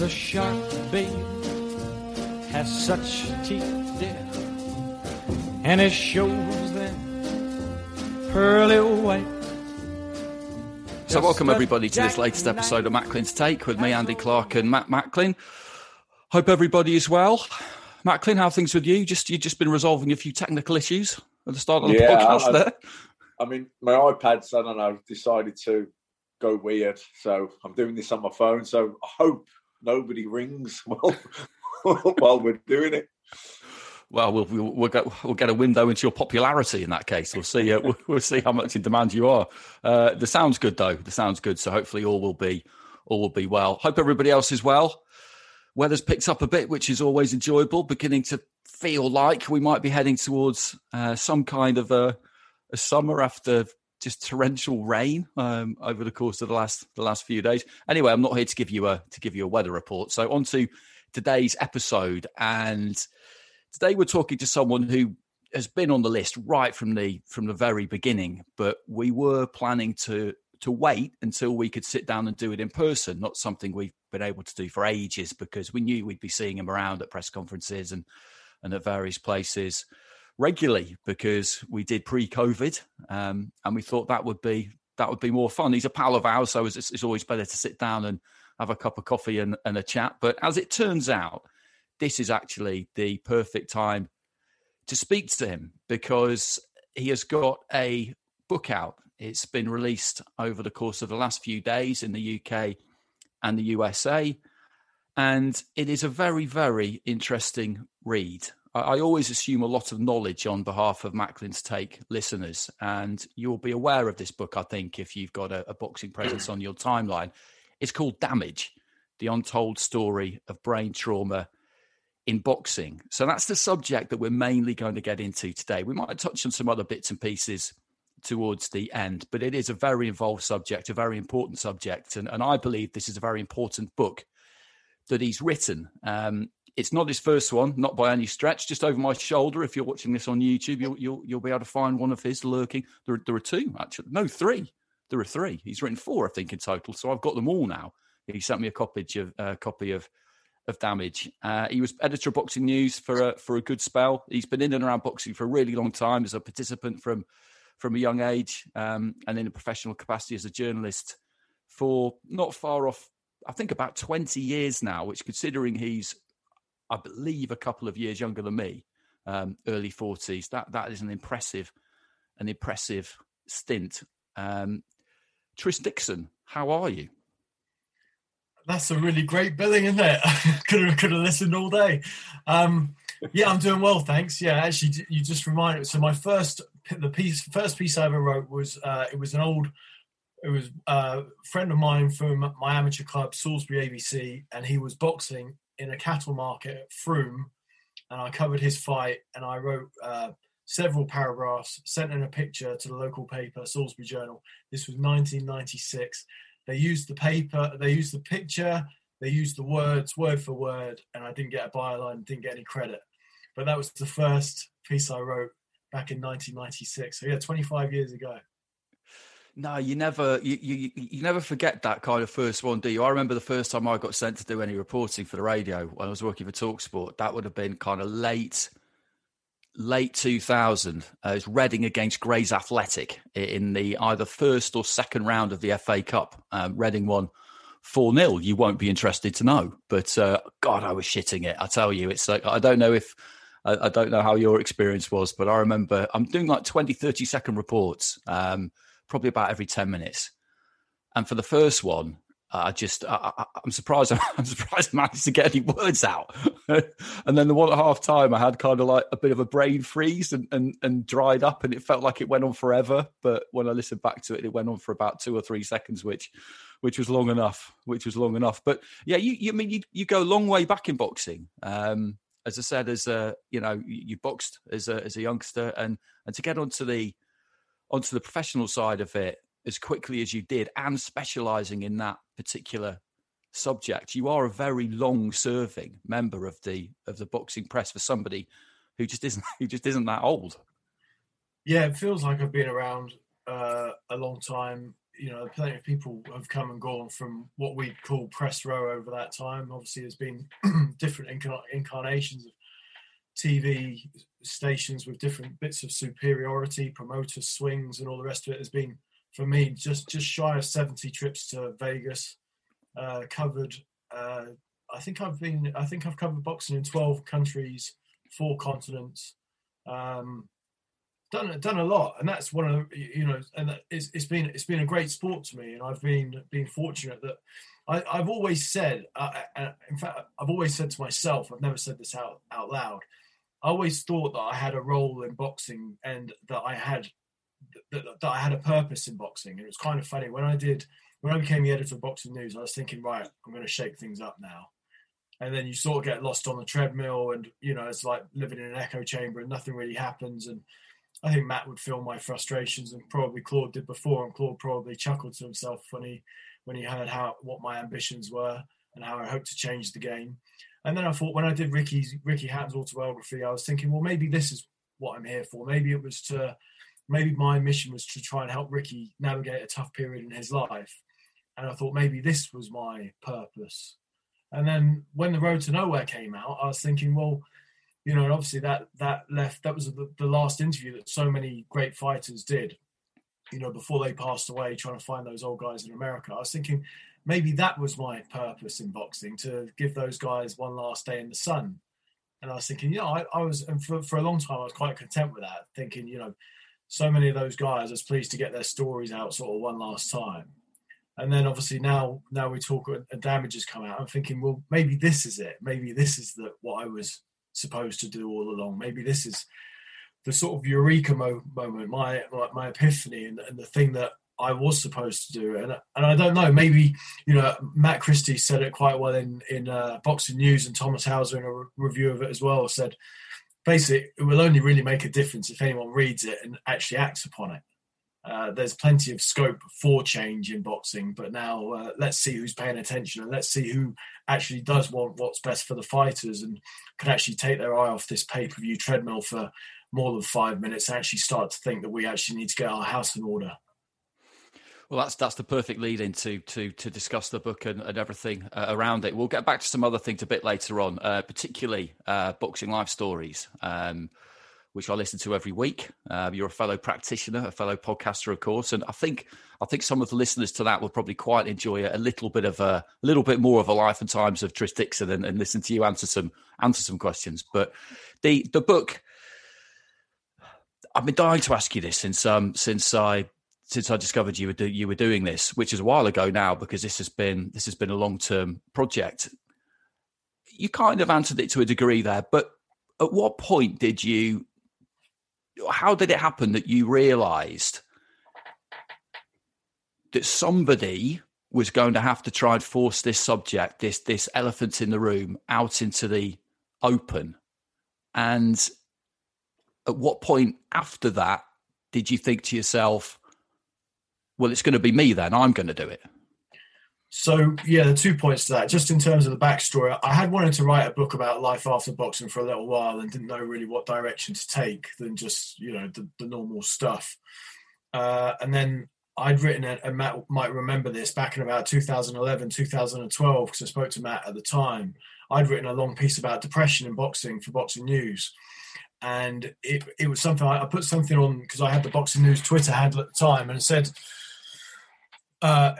the shark, babe, has such teeth, dear, and it shows them pearly white. So, welcome everybody to this latest episode of Macklin's Take with me, Andy Clarke, and Matt Macklin. Hope everybody is well. Macklin, how are things with you? Just you've just been resolving a few technical issues at the start of the Yeah, podcast I- there. I mean, my iPad's, I don't know, decided to go weird. So I'm doing this on my phone. So I hope nobody rings while, while we're doing it. Well, we'll we'll, get, we'll get a window into your popularity in that case. We'll see. Uh, we'll, we'll see how much in demand you are. Uh, the sounds good though. The sounds good. So hopefully all will be all will be well. Hope everybody else is well. Weather's picked up a bit, which is always enjoyable. Beginning to feel like we might be heading towards uh, some kind of a, a summer after just torrential rain um, over the course of the last the last few days. Anyway, I'm not here to give you a to give you a weather report. So on to today's episode, and today we're talking to someone who has been on the list right from the from the very beginning, but we were planning to to wait until we could sit down and do it in person, not something we've been able to do for ages because we knew we'd be seeing him around at press conferences and and at various places regularly because we did pre-COVID, um, and we thought that would be that would be more fun. He's a pal of ours, so it's, it's always better to sit down and have a cup of coffee and, and a chat. But as it turns out, this is actually the perfect time to speak to him because he has got a book out. It's been released over the course of the last few days in the UK and the USA. And it is a very, very interesting read. I, always assume a lot of knowledge on behalf of Macklin's Take listeners. And you'll be aware of this book, I think, if you've got a, a boxing presence on your timeline. It's called Damage The Untold Story of Brain Trauma in Boxing. So that's the subject that we're mainly going to get into today. We might touch on some other bits and pieces towards the end, but it is a very involved subject, a very important subject. And, and I believe this is a very important book that he's written. Um, it's not his first one, not by any stretch. Just over my shoulder, if you're watching this on YouTube, you'll you'll, you'll be able to find one of his lurking. There, there are two actually, no three. There are three. He's written four, I think, in total. So I've got them all now. He sent me a copy of uh, copy of of Damage. Uh, he was editor of Boxing News for a, for a good spell. He's been in and around boxing for a really long time as a participant from from a young age, um, and in a professional capacity as a journalist for not far off. I think about twenty years now, which considering he's, I believe, a couple of years younger than me, um, early forties. That that is an impressive, an impressive stint. Um, Tris Dixon, how are you? That's a really great billing, isn't it? could have could have listened all day. Um, yeah, I'm doing well, thanks. Yeah, actually, you just reminded. So my first the piece, first piece I ever wrote was uh, it was an old, it was a friend of mine from my amateur club, Salisbury ABC, and he was boxing in a cattle market at Frome, and I covered his fight, and I wrote uh, several paragraphs, sent in a picture to the local paper, Salisbury Journal. This was 1996. They used the paper, they used the picture, they used the words word for word, and I didn't get a byline, didn't get any credit. But that was the first piece I wrote back in 1996. So yeah, 25 years ago. No, you never you, you you never forget that kind of first one, do you? I remember the first time I got sent to do any reporting for the radio when I was working for Talksport. That would have been kind of late late 2000. Uh, was Reading against Grays Athletic in the either first or second round of the FA Cup. Um, Reading won 4 0. You won't be interested to know. But uh, God, I was shitting it. I tell you, it's like, I don't know if, I, I, don't know how your experience was, but I remember I'm doing like 20, 30 second reports. Um, probably about every 10 minutes. And for the first one, I just, I, am surprised, I'm surprised I managed to get any words out. and then the one at half time, I had kind of like a bit of a brain freeze and, and, and dried up, and it felt like it went on forever. But when I listened back to it, it went on for about two or three seconds, which, which was long enough, which was long enough. But yeah, you, you I mean, you, you go a long way back in boxing. Um, as I said, as a, you know, you, you boxed as a, as a youngster and, and to get onto the, onto the professional side of it as quickly as you did and specializing in that particular subject. You are a very long serving member of the of the boxing press for somebody who just isn't who just isn't that old. Yeah it feels like i've been around uh, a long time. You know plenty of people have come and gone from what we call press row over that time. Obviously there's been different incarn- incarnations of tv stations with different bits of superiority, promoters, swings, and all the rest of it has been for me just just shy of 70 trips to Vegas. Uh, covered. Uh, I think I've been. I think I've covered boxing in 12 countries, four continents. Um, done done a lot, and that's one of the, you know, and it's, it's been it's been a great sport to me, and I've been been fortunate that I, have always said. Uh, uh, in fact, I've always said to myself. I've never said this out out loud. I always thought that I had a role in boxing and that I had that, that I had a purpose in boxing. And it was kind of funny when I did when I became the editor of Boxing News. I was thinking, right, I'm going to shake things up now. And then you sort of get lost on the treadmill, and you know it's like living in an echo chamber, and nothing really happens. And I think Matt would feel my frustrations, and probably Claude did before, and Claude probably chuckled to himself when he when he heard how what my ambitions were and how I hoped to change the game. And then I thought when I did Ricky's Ricky Hatton's autobiography, I was thinking, well, maybe this is what I'm here for. Maybe it was to, maybe my mission was to try and help Ricky navigate a tough period in his life. And I thought maybe this was my purpose. And then when the Road to Nowhere came out, I was thinking, well, you know, and obviously that that left that was the, the last interview that so many great fighters did. You know, before they passed away, trying to find those old guys in America. I was thinking, maybe that was my purpose in boxing to give those guys one last day in the sun. And I was thinking, you know, I, I was, and for, for a long time, I was quite content with that, thinking, you know, so many of those guys are pleased to get their stories out sort of one last time. And then obviously now, now we talk and damages come out. I'm thinking, well, maybe this is it. Maybe this is the what I was supposed to do all along. Maybe this is the sort of eureka mo- moment, my, my, my epiphany, and, and the thing that I was supposed to do. And and I don't know, maybe you know Matt Christie said it quite well in in uh, Boxing News, and Thomas Hauser in a re- review of it as well said basically it will only really make a difference if anyone reads it and actually acts upon it. Uh, there's plenty of scope for change in boxing, but now uh, let's see who's paying attention and let's see who actually does want what's best for the fighters and can actually take their eye off this pay per view treadmill for more than five minutes and actually start to think that we actually need to get our house in order. Well, that's that's the perfect lead into to to discuss the book and, and everything uh, around it. We'll get back to some other things a bit later on, uh, particularly uh, boxing life stories, um, which I listen to every week. Uh, you're a fellow practitioner, a fellow podcaster, of course, and I think I think some of the listeners to that will probably quite enjoy a little bit of a, a little bit more of a life and times of Tris Dixon and, and listen to you answer some answer some questions. But the the book. I've been dying to ask you this since um since I since I discovered you were do, you were doing this, which is a while ago now, because this has been this has been a long term project. You kind of answered it to a degree there, but at what point did you? How did it happen that you realised that somebody was going to have to try and force this subject, this this elephant in the room, out into the open, and at what point after that did you think to yourself, well, it's going to be me then, I'm going to do it? So yeah, the two points to that. Just in terms of the backstory, I had wanted to write a book about life after boxing for a little while and didn't know really what direction to take than just you know the, the normal stuff. Uh, and then I'd written it, and Matt might remember this back in about 2011, 2012, because I spoke to Matt at the time. I'd written a long piece about depression in boxing for Boxing News, and it it was something I, I put something on because I had the Boxing News Twitter handle at the time, and said. Uh,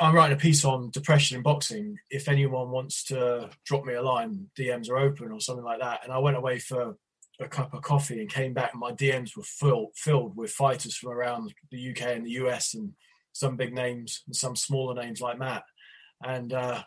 I'm writing a piece on depression in boxing. If anyone wants to drop me a line, DMs are open or something like that. And I went away for a cup of coffee and came back. And my DMs were full, filled with fighters from around the UK and the US and some big names and some smaller names like Matt. And uh,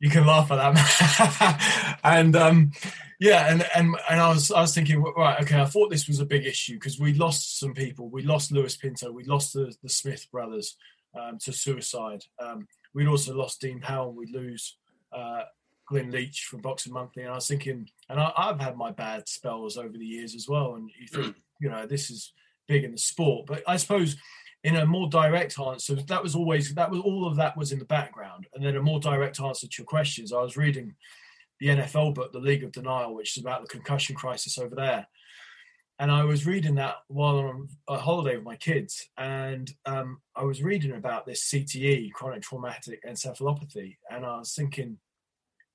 you can laugh at that. and um, yeah, and, and and I was I was thinking, right, okay, I thought this was a big issue because we lost some people. We lost Lewis Pinto. We lost the, the Smith brothers um, to suicide. Um, we'd also lost Dean Powell. We'd lose uh, Glyn Leach from Boxing Monthly. And I was thinking, and I, have had my bad spells over the years as well. And you think, you know, this is big in the sport. But I suppose in a more direct answer, that was always, that was all of that was in the background. And then a more direct answer to your questions, I was reading the NFL book, The League of Denial, which is about the concussion crisis over there and I was reading that while on a holiday with my kids, and um, I was reading about this CTE, chronic traumatic encephalopathy, and I was thinking,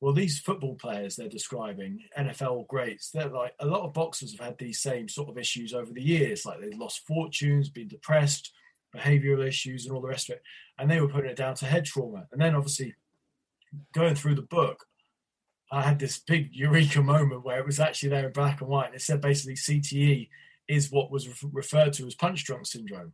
well, these football players they're describing, NFL greats, they're like a lot of boxers have had these same sort of issues over the years, like they've lost fortunes, been depressed, behavioural issues, and all the rest of it, and they were putting it down to head trauma, and then obviously going through the book, I had this big eureka moment where it was actually there in black and white. And it said basically CTE is what was re- referred to as punch drunk syndrome,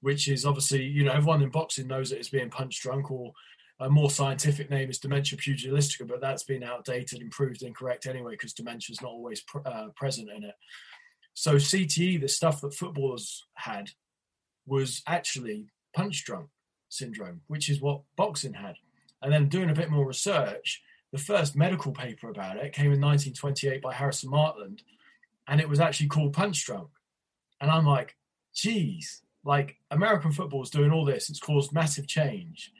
which is obviously, you know, everyone in boxing knows that it's being punch drunk, or a more scientific name is dementia pugilistica, but that's been outdated and proved incorrect anyway because dementia is not always pr- uh, present in it. So CTE, the stuff that footballers had, was actually punch drunk syndrome, which is what boxing had. And then doing a bit more research, the first medical paper about it came in 1928 by Harrison Martland, and it was actually called Punch Drunk. And I'm like, geez, like American football is doing all this. It's caused massive change.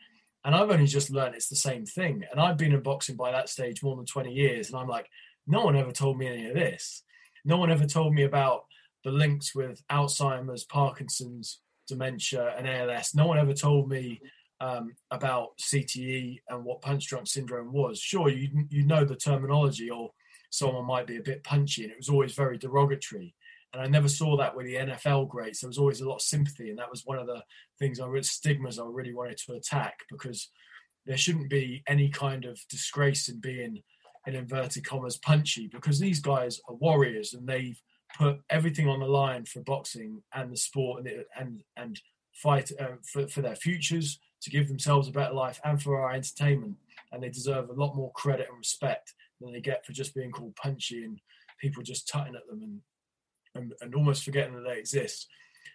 And I've only just learned it's the same thing. And I've been in boxing by that stage more than 20 years. And I'm like, no one ever told me any of this. No one ever told me about the links with Alzheimer's, Parkinson's, dementia, and ALS. No one ever told me um, about CTE and what punch drunk syndrome was. Sure, you you know the terminology, or someone might be a bit punchy, and it was always very derogatory. And I never saw that with the NFL greats. There was always a lot of sympathy, and that was one of the things I really stigmas I really wanted to attack because there shouldn't be any kind of disgrace in being in inverted commas punchy because these guys are warriors and they've put everything on the line for boxing and the sport and and and fight uh, for, for their futures to give themselves a better life and for our entertainment. And they deserve a lot more credit and respect than they get for just being called punchy and people just tutting at them and, and, and almost forgetting that they exist.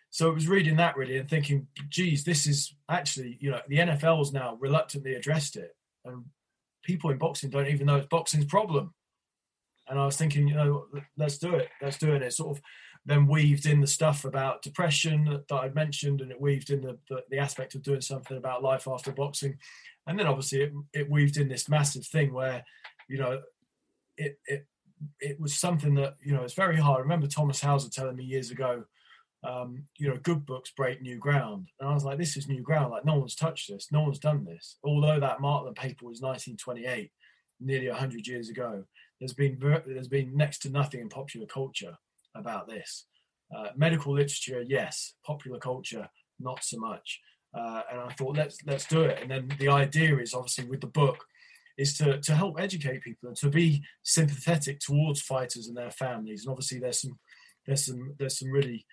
So it was reading that really and thinking, geez, this is actually, you know, the NFL's now reluctantly addressed it. And people in boxing don't even know it's boxing's problem. And I was thinking, you know, let's do it. Let's do it. It's sort of then weaved in the stuff about depression that I'd mentioned, and it weaved in the, the, the aspect of doing something about life after boxing, and then obviously it, it weaved in this massive thing where, you know, it it it was something that you know it's very hard. I remember Thomas Hauser telling me years ago, um, you know, good books break new ground, and I was like, this is new ground. Like no one's touched this, no one's done this. Although that Martland paper was 1928, nearly 100 years ago, there's been there's been next to nothing in popular culture about this. Uh, medical literature, yes. Popular culture, not so much. Uh, and I thought let's let's do it. And then the idea is obviously with the book is to to help educate people and to be sympathetic towards fighters and their families. And obviously there's some there's some there's some really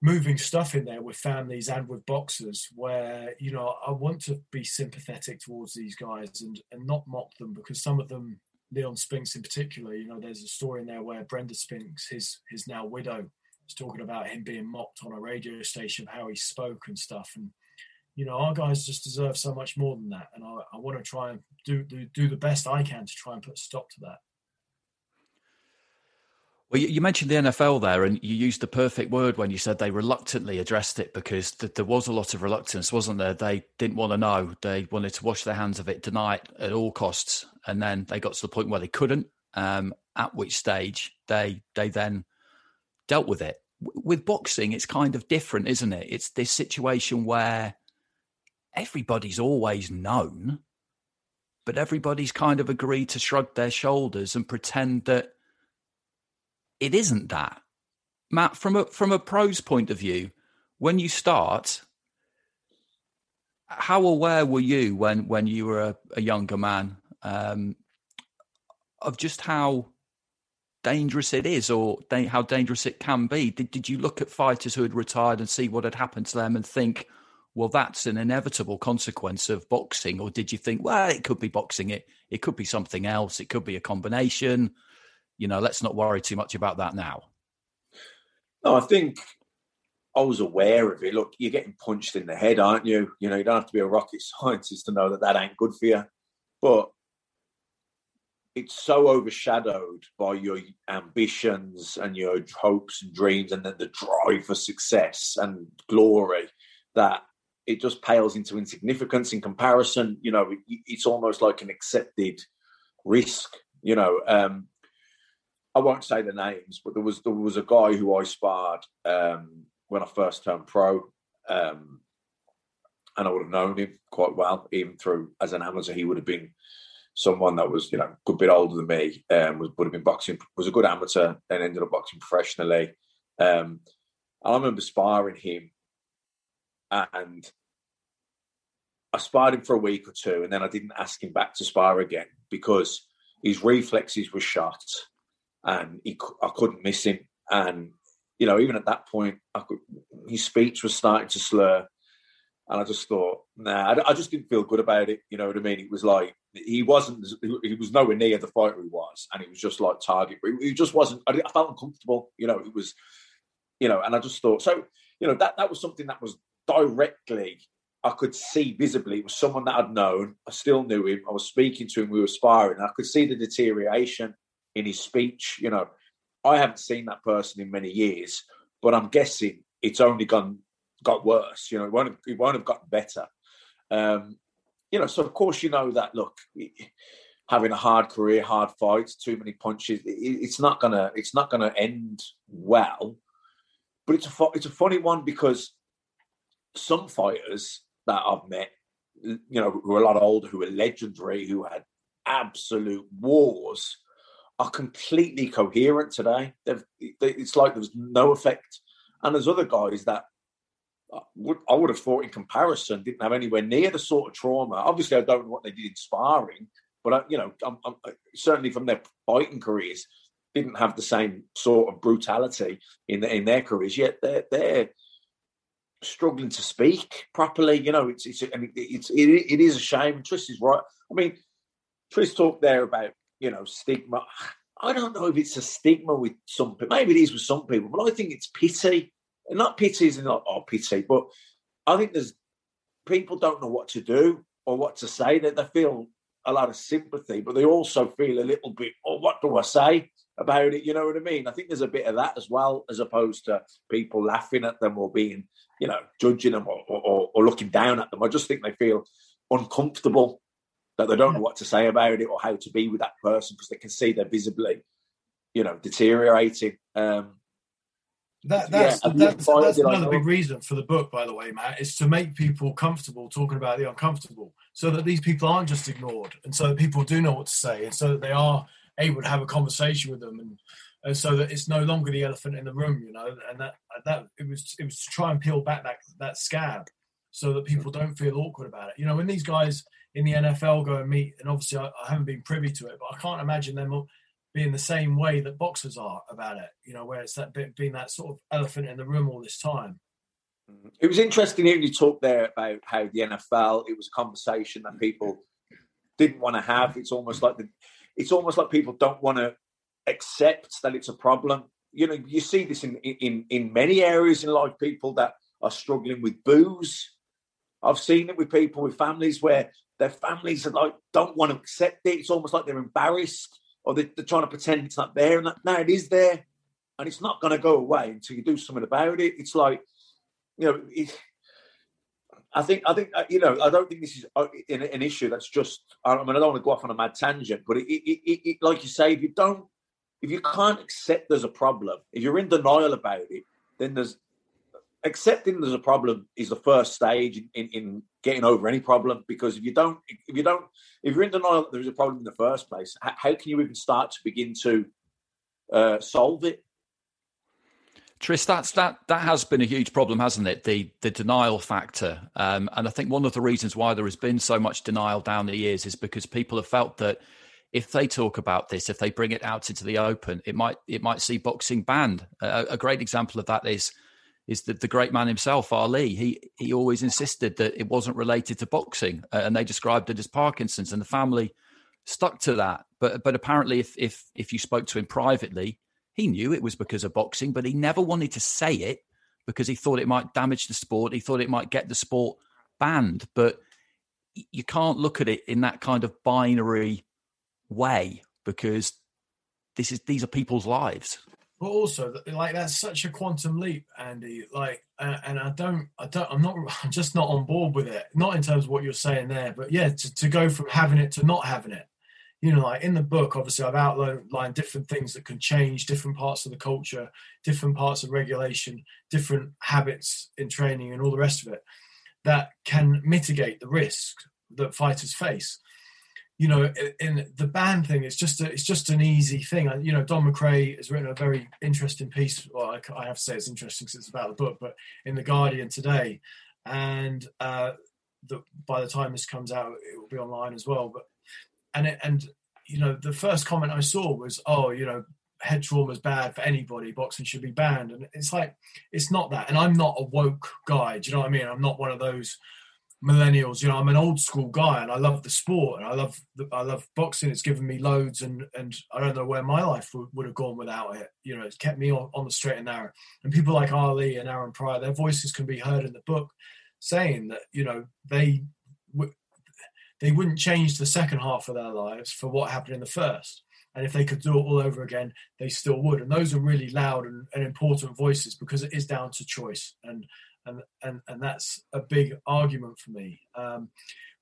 moving stuff in there with families and with boxers where you know I want to be sympathetic towards these guys and and not mock them because some of them Leon Spinks in particular, you know, there's a story in there where Brenda Spinks, his his now widow, is talking about him being mocked on a radio station, of how he spoke and stuff. And you know, our guys just deserve so much more than that. And I, I want to try and do, do do the best I can to try and put a stop to that. Well, you mentioned the NFL there, and you used the perfect word when you said they reluctantly addressed it because th- there was a lot of reluctance, wasn't there? They didn't want to know. They wanted to wash their hands of it, deny it at all costs, and then they got to the point where they couldn't. Um, at which stage they they then dealt with it. With boxing, it's kind of different, isn't it? It's this situation where everybody's always known, but everybody's kind of agreed to shrug their shoulders and pretend that it isn't that. Matt, from a from a pro's point of view, when you start, how aware were you when when you were a, a younger man um, of just how dangerous it is, or da- how dangerous it can be? Did did you look at fighters who had retired and see what had happened to them and think, well, that's an inevitable consequence of boxing, or did you think, well, it could be boxing, it it could be something else, it could be a combination? You know, let's not worry too much about that now. No, I think I was aware of it. Look, you're getting punched in the head, aren't you? You know, you don't have to be a rocket scientist to know that that ain't good for you. But it's so overshadowed by your ambitions and your hopes and dreams and then the drive for success and glory that it just pales into insignificance in comparison. You know, it's almost like an accepted risk. You know, um, I won't say the names, but there was there was a guy who I sparred um, when I first turned pro, um, and I would have known him quite well, even through as an amateur. He would have been someone that was you know a good bit older than me, um, was would have been boxing, was a good amateur, and ended up boxing professionally. Um, I remember sparring him, and I sparred him for a week or two, and then I didn't ask him back to spar again because his reflexes were shot and he, I couldn't miss him. And you know, even at that point, could, his speech was starting to slur, and I just thought, nah, I, I, just didn't feel good about it. You know what I mean? It was like he wasn't, he was nowhere near the fighter he was, and it was just like target. He just wasn't. I, I felt uncomfortable. You know, it was, you know, and I just thought so. You know, that that was something that was directly I could see visibly it was someone that I'd known. I still knew him. I was speaking to him. We were sparring. I could see the deterioration in his speech. You know, I haven't seen that person in many years, but I'm guessing it's only gone got worse. You know, it won't have, it won't have gotten better. Um, you know, so of course you know that. Look, having a hard career, hard fights, too many punches, it, it's not gonna it's not gonna end well. But it's a it's a funny one because some fighters that I've met, you know, who are a lot older, who are legendary, who had absolute wars are completely coherent today. They've, they, it's like there's no effect. And there's other guys that I would, I would have thought, in comparison, didn't have anywhere near the sort of trauma. Obviously, I don't know what they did in sparring, but I, you know, I'm, I'm, uh, certainly from their fighting careers, didn't have the same sort of brutality in the, in their careers. Yet they're they're struggling to speak properly. You know, it's it's I mean, it's it, it is a shame. Tris is right. I mean, Tris talked there about you know, stigma. I don't know if it's a stigma with some people. Maybe it is with some people, but I think it's pity. And not pity is not oh pity, but I think there's people don't know what to do or what to say. That they feel a lot of sympathy, but they also feel a little bit, oh, what do I say about it? You know what I mean? I think there's a bit of that as well, as opposed to people laughing at them or being, you know, judging them or, or, or looking down at them. I just think they feel uncomfortable that they don't know what to say about it or how to be with that person because they can see they're visibly, you know, deteriorating. Um, that, that's yeah, that's, that's another big reason for the book, by the way, Matt, is to make people comfortable talking about the uncomfortable, so that these people aren't just ignored, and so that people do know what to say, and so that they are able to have a conversation with them, and, and so that it's no longer the elephant in the room, you know, and that that it was it was to try and peel back that that scab, so that people don't feel awkward about it. You know, when these guys in the NFL go and meet, and obviously I, I, haven't been privy to it, but I can't imagine them being the same way that boxers are about it. You know, where it's that bit, being that sort of elephant in the room all this time. Mm-hmm. It was interesting hearing you talk there about how the NFL. It was a conversation that people didn't want to have. It's almost like the, it's almost like people don't want to accept that it's a problem. You know, you see this in in in many areas in life. People that are struggling with booze. I've seen it with people with families where their families are like don't want to accept it. It's almost like they're embarrassed or they're, they're trying to pretend it's not there. And that, no, it is there. and it's not going to go away until you do something about it. It's like, you know, it, I think, I think, you know, I don't think this is uh, an, an, issue that's just. I mean, I don't want to go off on a mad tangent, but it, it, it, like you say, if you don't, if you can't accept there's a problem, if you're in denial about it, then there's accepting there's a problem is the first stage in, in getting over any problem. Because if you don't, if you don't, if you're in denial that there's a problem in the first place, how can you even start to begin to uh, solve it? Tris, that's that that has been a huge problem, hasn't it? The the denial factor, um, and I think one of the reasons why there has been so much denial down the years is because people have felt that if they talk about this, if they bring it out into the open, it might it might see boxing banned. A, a great example of that is is that the great man himself, Ali. He he always insisted that it wasn't related to boxing, uh, and they described it as Parkinson's, and the family stuck to that. But but apparently, if if if you spoke to him privately, he knew it was because of boxing, but he never wanted to say it because he thought it might damage the sport. He thought it might get the sport banned. But you can't look at it in that kind of binary way because this is these are people's lives. But also, like that's such a quantum leap, Andy. Like, uh, and I don't, I don't, I'm not, I'm just not on board with it. Not in terms of what you're saying there, but yeah, to, to go from having it to not having it you know, like in the book, obviously, I've outlined different things that can change different parts of the culture, different parts of regulation, different habits in training, and all the rest of it that can mitigate the risk that fighters face. You know, in the ban thing, it's just a, it's just an easy thing. You know, Don McRae has written a very interesting piece. Well, I have to say it's interesting because it's about the book, but in the Guardian today, and uh, the, by the time this comes out, it will be online as well. But and it, and you know the first comment I saw was, oh, you know, head trauma is bad for anybody. Boxing should be banned, and it's like it's not that. And I'm not a woke guy. Do you know what I mean? I'm not one of those millennials. You know, I'm an old school guy, and I love the sport, and I love the, I love boxing. It's given me loads, and and I don't know where my life would, would have gone without it. You know, it's kept me on, on the straight and narrow. And people like Ali and Aaron Pryor, their voices can be heard in the book, saying that you know they they wouldn't change the second half of their lives for what happened in the first. And if they could do it all over again, they still would. And those are really loud and, and important voices because it is down to choice. And and and and that's a big argument for me. Um,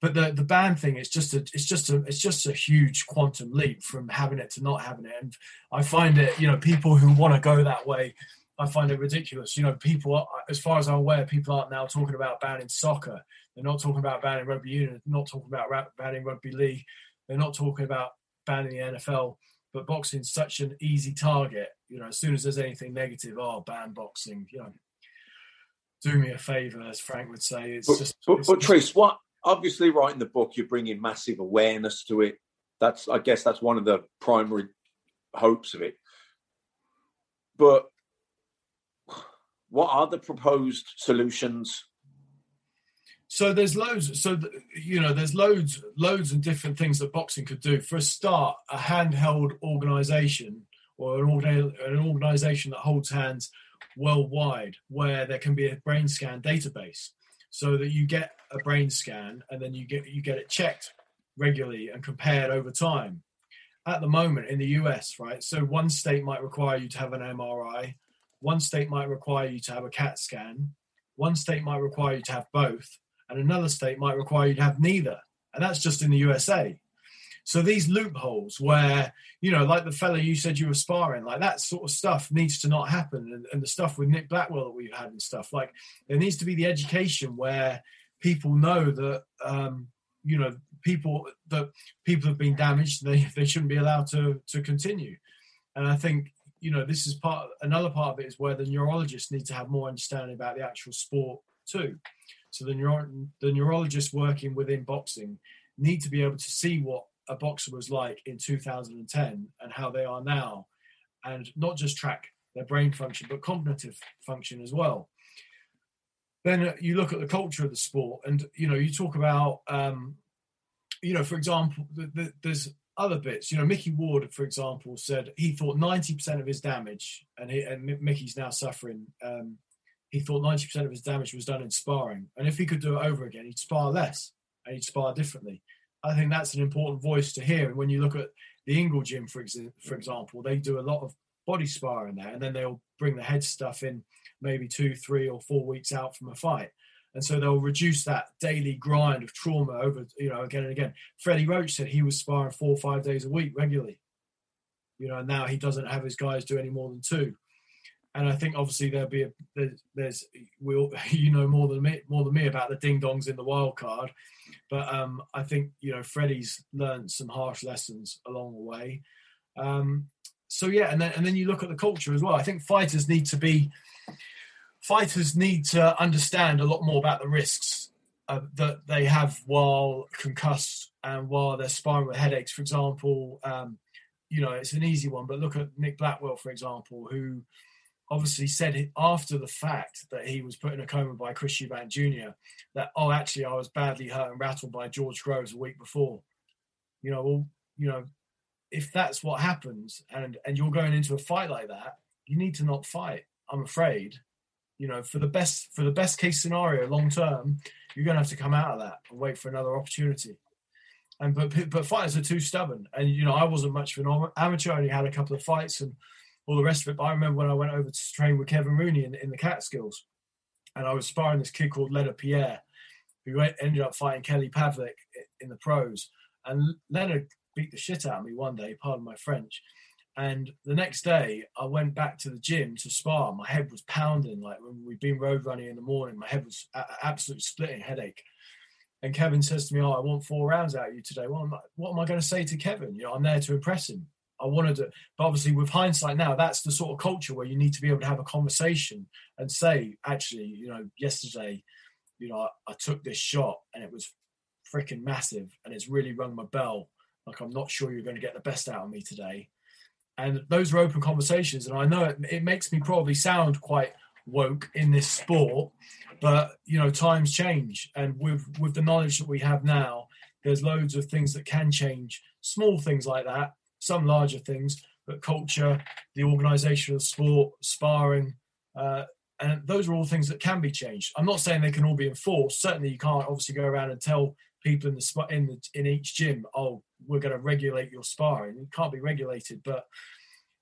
but the the ban thing is just a it's just a it's just a huge quantum leap from having it to not having it. And I find it, you know, people who want to go that way, I find it ridiculous. You know, people, as far as I'm aware, people aren't now talking about banning soccer they're not talking about banning rugby union. They're not talking about banning rugby league. They're not talking about banning the NFL. But boxing's such an easy target. You know, as soon as there's anything negative, oh, ban boxing. You know, do me a favour, as Frank would say. It's but, just. But, it's, but Tris, what obviously writing the book, you're bringing massive awareness to it. That's, I guess, that's one of the primary hopes of it. But what are the proposed solutions so there's loads. So you know, there's loads, loads of different things that boxing could do. For a start, a handheld organisation or an, an organisation that holds hands worldwide, where there can be a brain scan database, so that you get a brain scan and then you get you get it checked regularly and compared over time. At the moment in the US, right? So one state might require you to have an MRI, one state might require you to have a CAT scan, one state might require you to have both, and another state might require you to have neither. And that's just in the USA. So these loopholes where, you know, like the fella you said you were sparring, like that sort of stuff needs to not happen. And, and the stuff with Nick Blackwell that we've had and stuff, like there needs to be the education where people know that, um, you know, people that people have been damaged, they, they shouldn't be allowed to, to continue. And I think, you know, this is part, another part of it is where the neurologists need to have more understanding about the actual sport too. So the, neuro- the neurologists working within boxing need to be able to see what a boxer was like in 2010 and how they are now, and not just track their brain function, but cognitive function as well. Then you look at the culture of the sport, and you know you talk about, um, you know, for example, the, the, there's other bits. You know, Micky Ward, for example, said he thought 90% of his damage, and, he, and Micky's now suffering um, he thought 90% of his damage was done in sparring. And if he could do it over again, he'd spar less and he'd spar differently. I think that's an important voice to hear. And when you look at the Ingle gym, for, ex- for example, they do a lot of body sparring there, and then they'll bring the head stuff in maybe two, three, or four weeks out from a fight. And so they'll reduce that daily grind of trauma over, you know, again and again. Freddie Roach said he was sparring four or five days a week regularly. You know, and now he doesn't have his guys do any more than two. And I think obviously there'll be a there's, there's we all, you know more than me more than me about the ding dongs in the wild card, but um, I think you know Freddie's learned some harsh lessons along the way. Um, so yeah, and then and then you look at the culture as well. I think fighters need to be fighters need to understand a lot more about the risks uh, that they have while concussed and while they're sparring with headaches. For example, um, you know, it's an easy one, but look at Nick Blackwell, for example, who obviously said after the fact that he was put in a coma by Chris Eubank Jr. that, oh, actually, I was badly hurt and rattled by George Groves a week before. You know, well, you know, if that's what happens and and you're going into a fight like that, you need to not fight. I'm afraid you know, for the best for the best case scenario, long term, you're going to have to come out of that and wait for another opportunity. And but but fighters are too stubborn. And you know, I wasn't much of an amateur. I only had a couple of fights and all the rest of it. But I remember when I went over to train with Kevin Rooney in, in the Catskills, and I was sparring this kid called Leonard Pierre, who ended up fighting Kelly Pavlik in the pros. And Leonard beat the shit out of me one day. Pardon my French and the next day, I went back to the gym to spar. My head was pounding. Like when we'd been road running in the morning, my head was absolutely splitting headache. And Kevin says to me, "Oh, I want four rounds out of you today." What am I, what am I going to say to Kevin? You know, I'm there to impress him. I wanted to, but obviously, with hindsight now, that's the sort of culture where you need to be able to have a conversation and say, "Actually, you know, yesterday, you know, I, I took this shot and it was freaking massive, and it's really rung my bell. Like I'm not sure you're going to get the best out of me today." and those are open conversations and i know it, it makes me probably sound quite woke in this sport but you know times change and with with the knowledge that we have now there's loads of things that can change small things like that some larger things but culture the organization of sport sparring uh, and those are all things that can be changed i'm not saying they can all be enforced certainly you can't obviously go around and tell people in the in the in each gym oh we're going to regulate your sparring. It can't be regulated. But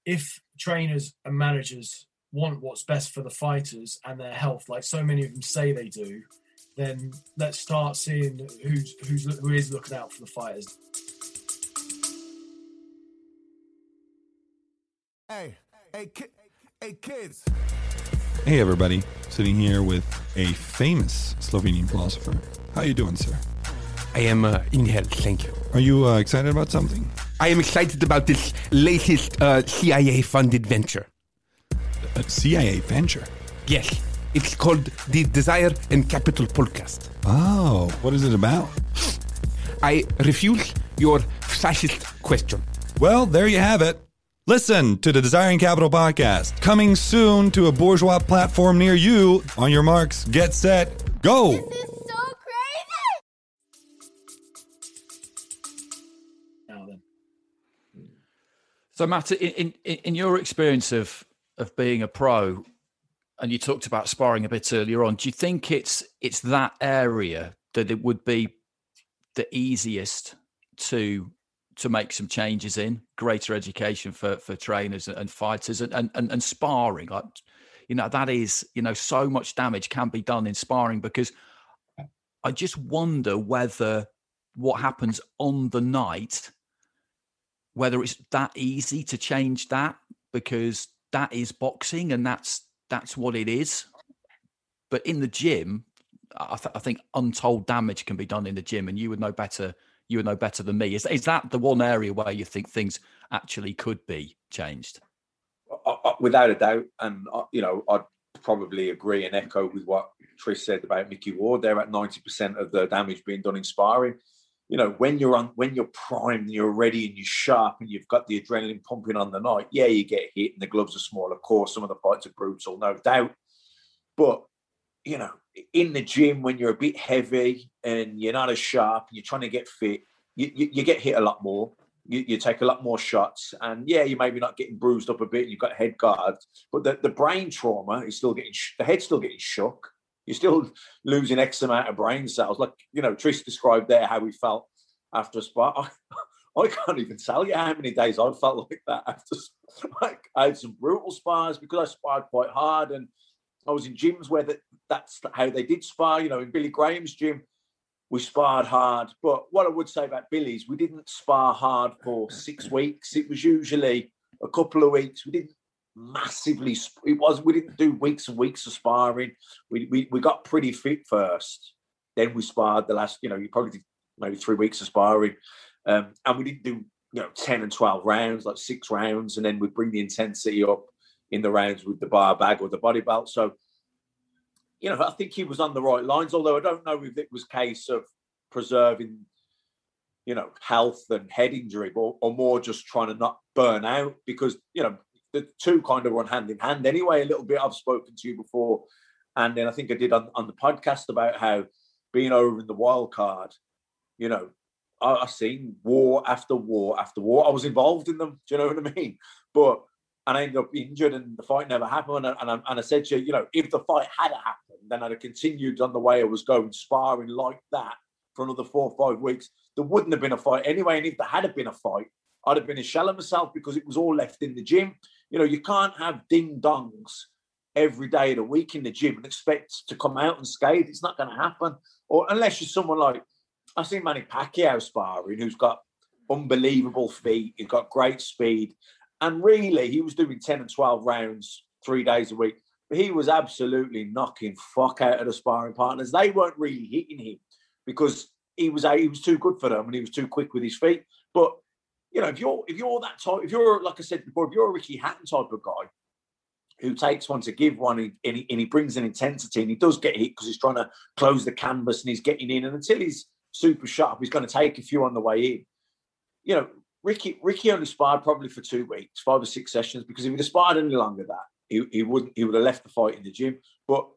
if trainers and managers want what's best for the fighters and their health, like so many of them say they do, then let's start seeing who's who's who is looking out for the fighters. Hey, hey, ki- hey, kids. Hey, everybody. Sitting here with a famous Slovenian philosopher. How are you doing, sir? I am uh, in health, thank you. Are you uh, excited about something? I am excited about this latest uh, CIA funded venture. A CIA venture? Yes. It's called the Desire and Capital Podcast. Oh, what is it about? I refuse your fascist question. Well, there you have it. Listen to the Desire and Capital podcast, coming soon to a bourgeois platform near you. On your marks, get set, go! So, Matt, in, in, in your experience of of being a pro, and you talked about sparring a bit earlier on, do you think it's it's that area that it would be the easiest to to make some changes in greater education for for trainers and fighters and and, and, sparring like you know that is you know so much damage can be done in sparring because i just wonder whether what happens on the night whether it's that easy to change that because that is boxing and that's that's what it is. But in the gym, I, th- I, think untold damage can be done in the gym, and you would know better. You would know better than me. Is is that the one area where you think things actually could be changed? Without a doubt, and uh, you know, I'd probably agree and echo with what Tris said about Micky Ward. They're at ninety percent of the damage being done in sparring you know, when you're on, when you're primed and you're ready and you're sharp and you've got the adrenaline pumping on the night, yeah, you get hit and the gloves are small. Of course, some of the fights are brutal, no doubt. But you know, in the gym when you're a bit heavy and you're not as sharp you're trying to get fit, you, you, you get hit a lot more. You, you, take a lot more shots, and yeah, you maybe not getting bruised up a bit. You've got head guards, but the, the brain trauma is still getting the head's still getting shook you're still losing X amount of brain cells. Like, you know, Tris described there how we felt after a spot. I, I can't even tell you how many days I felt like that after. Like I had some brutal spars because I sparred quite hard, and I was in gyms where that, that's how they did spar. You know, in Billy Graham's gym, we sparred hard. But what I would say about Billy's, we didn't spar hard for six weeks. It was usually a couple of weeks. We didn't massively. It was we didn't do weeks and weeks of sparring. We we, we got pretty fit first. Then we sparred the last. You know, you probably did maybe three weeks of sparring, um, and we didn't do you know ten and twelve rounds, like six rounds, and then we bring the intensity up in the rounds with the bar bag or the body belt. So, you know, I think he was on the right lines. Although I don't know if it was case of preserving, you know, health and head injury, or, or more just trying to not burn out because you know the two kind of run hand in hand anyway. A little bit I've spoken to you before, and then I think I did on, on the podcast about how being over in the wild card, you know, I, have seen war after war after war. I was involved in them. Do you know what I mean? But and I ended up injured, and the fight never happened. And, and, I, and I said to you, you know, if the fight had happened, then I'd have continued on the way I was going, sparring like that for another four or five weeks. There wouldn't have been a fight anyway. And if there had been a fight, I'd have been a shell of myself because it was all left in the gym. You know, you can't have ding dongs every day of the week in the gym and expect to come out and skate. It's not going to happen. Or unless you're someone like I see Manny Pacquiao sparring, who's got unbelievable feet, he's got great speed, and really he was doing ten and twelve rounds three days a week. But he was absolutely knocking fuck out of the sparring partners. They weren't really hitting him because he was he was too good for them and he was too quick with his feet. But you know, if you're if you're that type, if you're like I said before, if you're a Ricky Hatton type of guy who takes one to give one and he, and he brings an intensity and he does get hit because he's trying to close the canvas and he's getting in, and until he's super sharp, he's going to take a few on the way in. You know, Ricky Ricky only sparred probably for two weeks, five or six sessions, because if he'd have sparred any longer that, he, he wouldn't he would have left the fight in the gym. But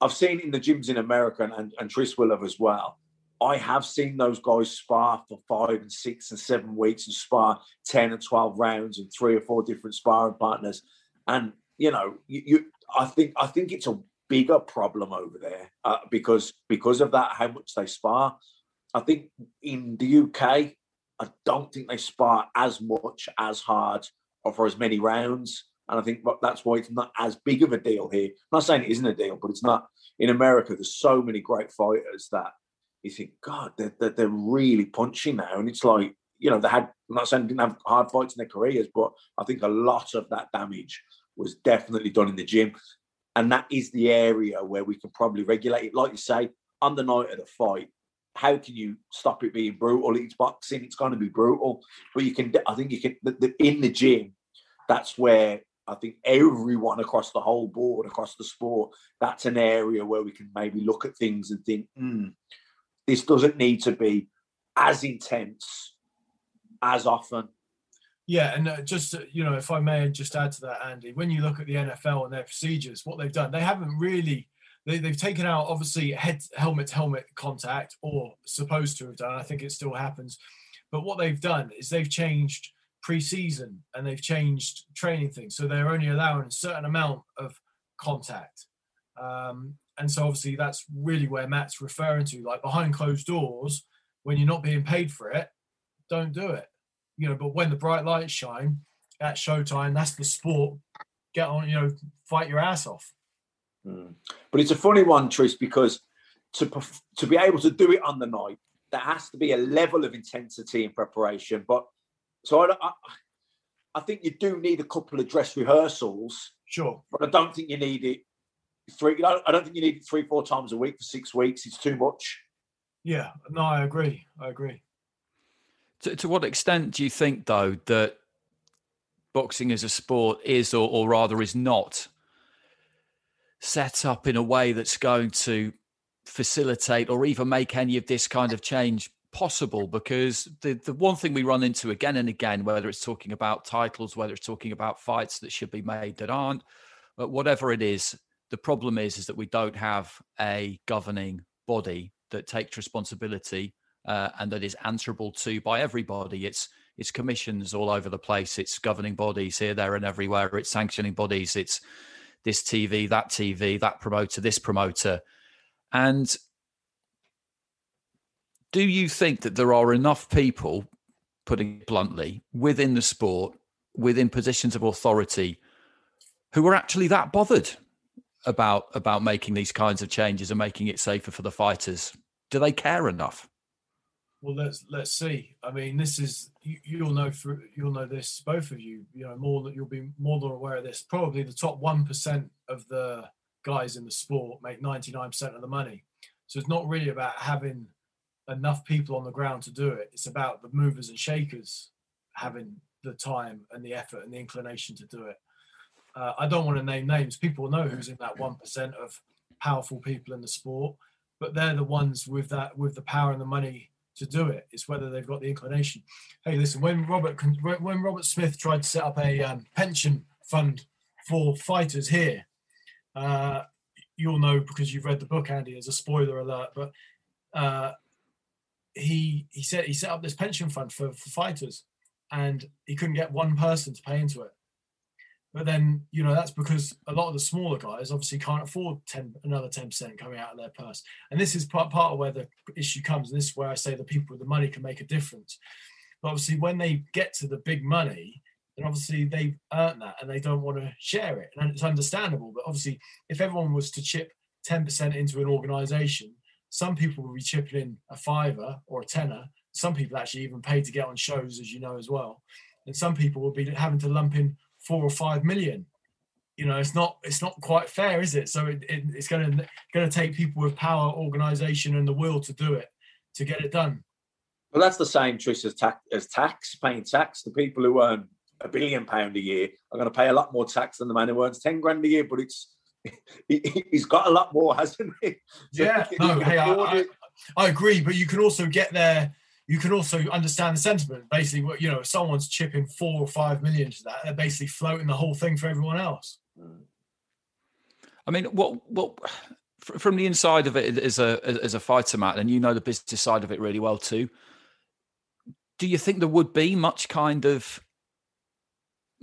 I've seen in the gyms in America and, and Tris will have as well I have seen those guys spar for five and six and seven weeks and spar 10 and 12 rounds and three or four different sparring partners. And, you know, you, you I think I think it's a bigger problem over there uh, because because of that, how much they spar. I think in the UK, I don't think they spar as much, as hard, or for as many rounds. And I think that's why it's not as big of a deal here. I'm not saying it isn't a deal, but it's not. In America, there's so many great fighters that you think, God, they're, they're, they're really punchy now. And it's like, you know, they had, I'm not saying they didn't have hard fights in their careers, but I think a lot of that damage was definitely done in the gym. And that is the area where we can probably regulate it. Like you say, on the night of the fight, how can you stop it being brutal? It's boxing, it's going to be brutal. But you can, I think you can, the, the, in the gym, that's where I think everyone across the whole board, across the sport, that's an area where we can maybe look at things and think, hmm, this doesn't need to be as intense as often. Yeah, and uh, just you know, if I may just add to that, Andy, when you look at the NFL and their procedures, what they've done, they haven't really. They, they've taken out obviously head helmet to helmet contact, or supposed to have done. I think it still happens, but what they've done is they've changed pre-season and they've changed training things, so they're only allowing a certain amount of contact. Um, and so obviously that's really where Matt's referring to, like behind closed doors, when you're not being paid for it, don't do it. You know, but when the bright lights shine, at showtime, that's the sport. Get on, you know, fight your ass off. Mm. But it's a funny one, Tris, because to to be able to do it on the night, there has to be a level of intensity and preparation. But so I, I, I think you do need a couple of dress rehearsals. Sure. But I don't think you need it three. I don't think you need it three, four times a week for six weeks. It's too much. Yeah, no, I agree. I agree. To, to what extent do you think, though, that boxing as a sport is, or, or rather is not, set up in a way that's going to facilitate or even make any of this kind of change possible because the the one thing we run into again and again whether it's talking about titles whether it's talking about fights that should be made that aren't but whatever it is the problem is, is that we don't have a governing body that takes responsibility uh, and that is answerable to by everybody. It's it's commissions all over the place. It's governing bodies here, there, and everywhere. It's sanctioning bodies. It's this TV, that TV, that promoter, this promoter. And do you think that there are enough people putting it bluntly, within the sport, within positions of authority, who are actually that bothered about about making these kinds of changes and making it safer for the fighters? Do they care enough? Well, let's let's see. I mean, this is you, you'll know through you'll know this both of you. You know more that you'll be more than aware of this. Probably the top one percent of the guys in the sport make ninety nine percent of the money. So it's not really about having enough people on the ground to do it. It's about the movers and shakers having the time and the effort and the inclination to do it. Uh, I don't want to name names. People know who's in that one percent of powerful people in the sport, but they're the ones with that with the power and the money to do it. It's whether they've got the inclination. Hey, listen, when Robert when Robert Smith tried to set up a um, pension fund for fighters here, uh, you'll know because you've read the book, Andy. As a spoiler alert, but uh, he he said he set up this pension fund for, for fighters, and he couldn't get one person to pay into it. But then, you know, that's because a lot of the smaller guys obviously can't afford 10, another 10% coming out of their purse. And this is part, part of where the issue comes. And this is where I say the people with the money can make a difference. But obviously, when they get to the big money, then obviously they've earned that and they don't want to share it. And it's understandable. But obviously, if everyone was to chip 10% into an organization, some people will be chipping in a fiver or a tenner. Some people actually even pay to get on shows, as you know, as well. And some people will be having to lump in four or five million. You know, it's not it's not quite fair, is it? So it, it, it's going to going to take people with power, organisation, and the will to do it to get it done. Well, that's the same, Tris, as tax, as tax, paying tax. The people who earn a billion pound a year are going to pay a lot more tax than the man who earns ten grand a year. But it's he, has got a lot more, hasn't he? So yeah, no, hey, I, I, I, agree, but you can also get there you can also understand the sentiment. Basically, what you know, if someone's chipping four or five million to that, they're basically floating the whole thing for everyone else. I mean, what what from the inside of it as a as a fighter, Matt, and you know the business side of it really well too. Do you think there would be much kind of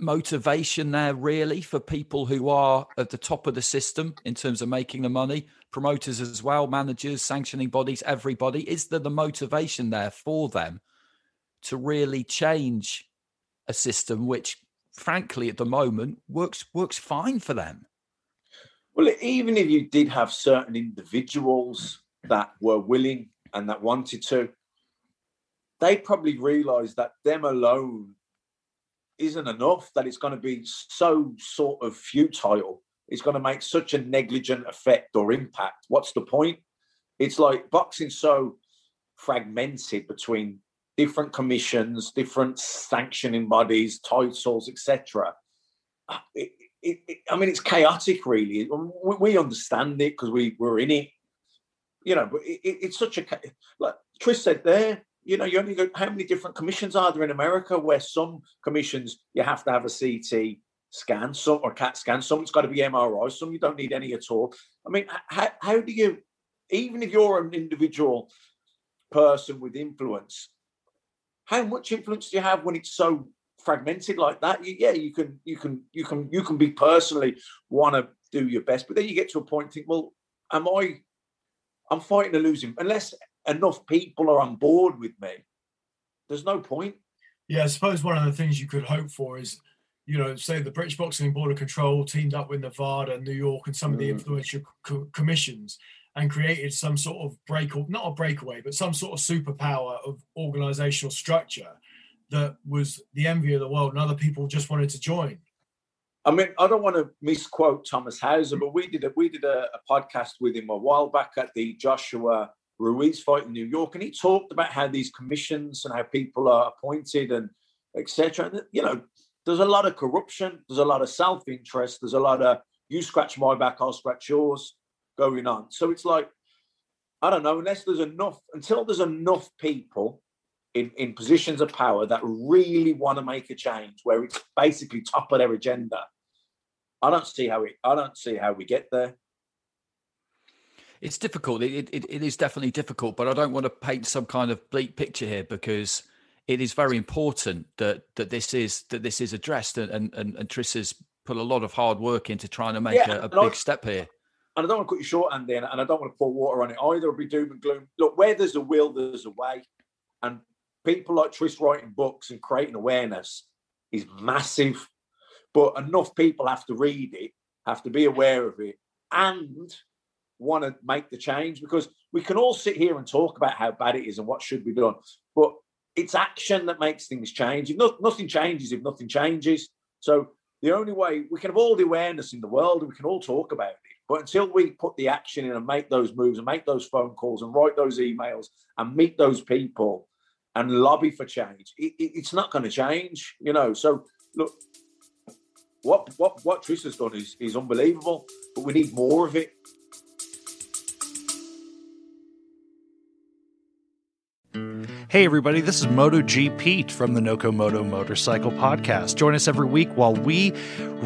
motivation there really for people who are at the top of the system in terms of making the money. Promoters as well managers sanctioning bodies everybody. Is there the motivation there for them to really change a system which frankly at the moment works works fine for them? Well even if you did have certain individuals that were willing and that wanted to they probably realized that them alone isn't enough, that it's going to be so sort of futile. It's going to make such a negligent effect or impact. What's the point? It's like boxing so fragmented between different commissions, different sanctioning bodies, titles, etc. Uh, it, it, it, I mean, it's chaotic, really. We, we understand it because we were in it, you know. But it's such a like Chris said there you know, you only go, how many different commissions are there in America where some commissions you have to have a CT scan, some or CAT scan, some's got to be MRI, some you don't need any at all. I mean, how, how do you, even if you're an individual person with influence, how much influence do you have when it's so fragmented like that? You, yeah, you can, you can, you can, you can be personally want to do your best, but then you get to a point think, well, am I? I'm fighting a losing unless enough people are on board with me, there's no point. Yeah, I suppose one of the things you could hope for is, you know, say the British Boxing Board of Control teamed up with Nevada, and New York, and some of the mm. influential co- commissions and created some sort of break, not a breakaway, but some sort of superpower of organizational structure that was the envy of the world, and other people just wanted to join. I mean, I don't want to misquote Thomas Hauser, but we did a, we did a, a podcast with him a while back at the Joshua Ruiz fight in New York, and he talked about how these commissions and how people are appointed and etc. And you know, there's a lot of corruption, there's a lot of self-interest, there's a lot of you scratch my back, I'll scratch yours going on. So it's like, I don't know, unless there's enough, until there's enough people in, in positions of power that really want to make a change, where it's basically top of their agenda. I don't see how we I don't see how we get there. It's difficult. It, it, it is definitely difficult, but I don't want to paint some kind of bleak picture here because it is very important that that this is that this is addressed and and, and Tris has put a lot of hard work into trying to make yeah, a, a big I, step here. And I don't want to cut you short, Andy, and I don't want to pour water on it either. It'll be doom and gloom. Look, where there's a will, there's a way. And people like Tris writing books and creating awareness is massive. But enough people have to read it, have to be aware of it, and want to make the change because we can all sit here and talk about how bad it is and what should be done. But it's action that makes things change. If no, nothing changes, if nothing changes. So the only way we can have all the awareness in the world, and we can all talk about it. But until we put the action in and make those moves and make those phone calls and write those emails and meet those people and lobby for change, it, it, it's not going to change, you know. So look, what what what Tris has done is is unbelievable, but we need more of it. Hey, everybody, this is MotoGPete from the Noco Moto Motorcycle Podcast. Join us every week while we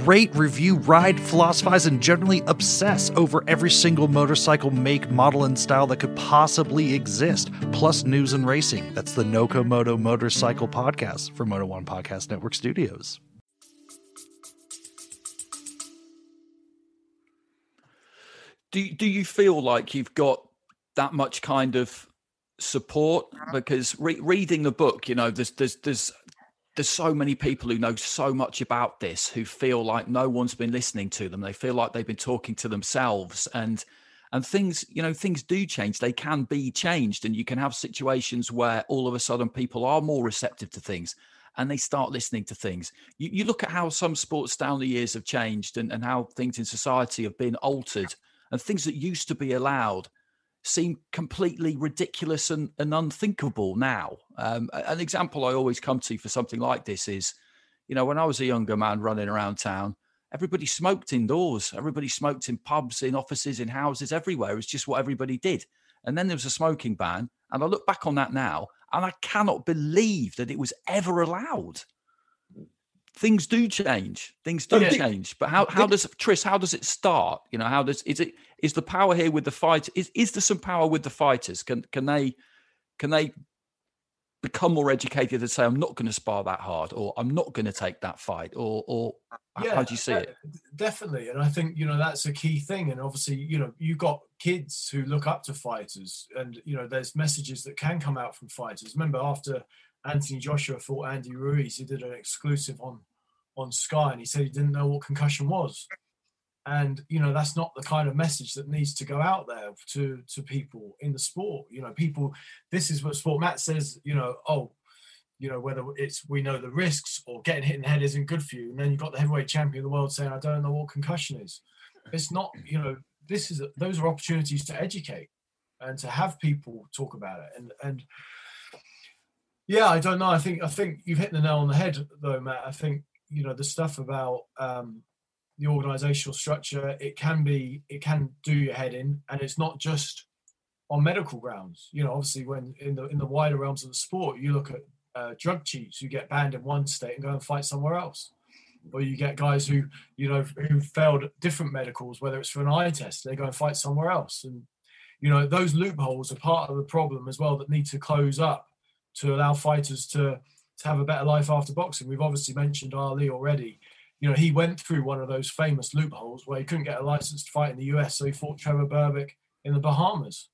rate, review, ride, philosophize, and generally obsess over every single motorcycle make, model, and style that could possibly exist, plus news and racing. That's the Noco Moto Motorcycle Podcast for Moto One Podcast Network Studios. Do do you feel like you've got that much kind of support? Uh-huh. Because re- reading the book, you know, there's there's there's there's so many people who know so much about this who feel like no one's been listening to them. They feel like they've been talking to themselves and and things, you know, things do change. They can be changed and you can have situations where all of a sudden people are more receptive to things and they start listening to things. You, you look at how some sports down the years have changed and, and how things in society have been altered and things that used to be allowed seem completely ridiculous and, and unthinkable now. Um, an example I always come to for something like this is, you know, when I was a younger man running around town, everybody smoked indoors. Everybody smoked in pubs, in offices, in houses, everywhere. It was just what everybody did. And then there was a smoking ban. And I look back on that now and I cannot believe that it was ever allowed. Things do change. Things do Yeah. change. But how, how does Tris, how does it start? You know, how does is it is the power here with the fight? Is is there some power with the fighters? Can can they can they become more educated and say, I'm not going to spar that hard, or I'm not going to take that fight, or or h- how do you see uh, it? Definitely, and I think you know that's a key thing. And obviously, you know, you got kids who look up to fighters, and you know, there's messages that can come out from fighters. Remember, after Anthony Joshua fought Andy Ruiz, he did an exclusive on on Sky, and he said he didn't know what concussion was. And you know, that's not the kind of message that needs to go out there to to people in the sport. You know, people. This is what sport. Matt says. You know, oh, you know, whether it's we know the risks or getting hit in the head isn't good for you. And then you've got the heavyweight champion of the world saying, I don't know what concussion is. It's not, you know, this is those are opportunities to educate and to have people talk about it. And and yeah, I don't know. I think I think you've hit the nail on the head though, Matt. I think, you know, the stuff about um the organizational structure, it can be it can do your head in, and it's not just on medical grounds. You know, obviously, when in the in the wider realms of the sport, you look at uh, drug cheats who get banned in one state and go and fight somewhere else, or you get guys who you know who failed different medicals, whether it's for an eye test, they go and fight somewhere else, and you know those loopholes are part of the problem as well that need to close up to allow fighters to to have a better life after boxing. We've obviously mentioned Ali already. You know, he went through one of those famous loopholes where he couldn't get a license to fight in the US, so he fought Trevor Berbick in the Bahamas.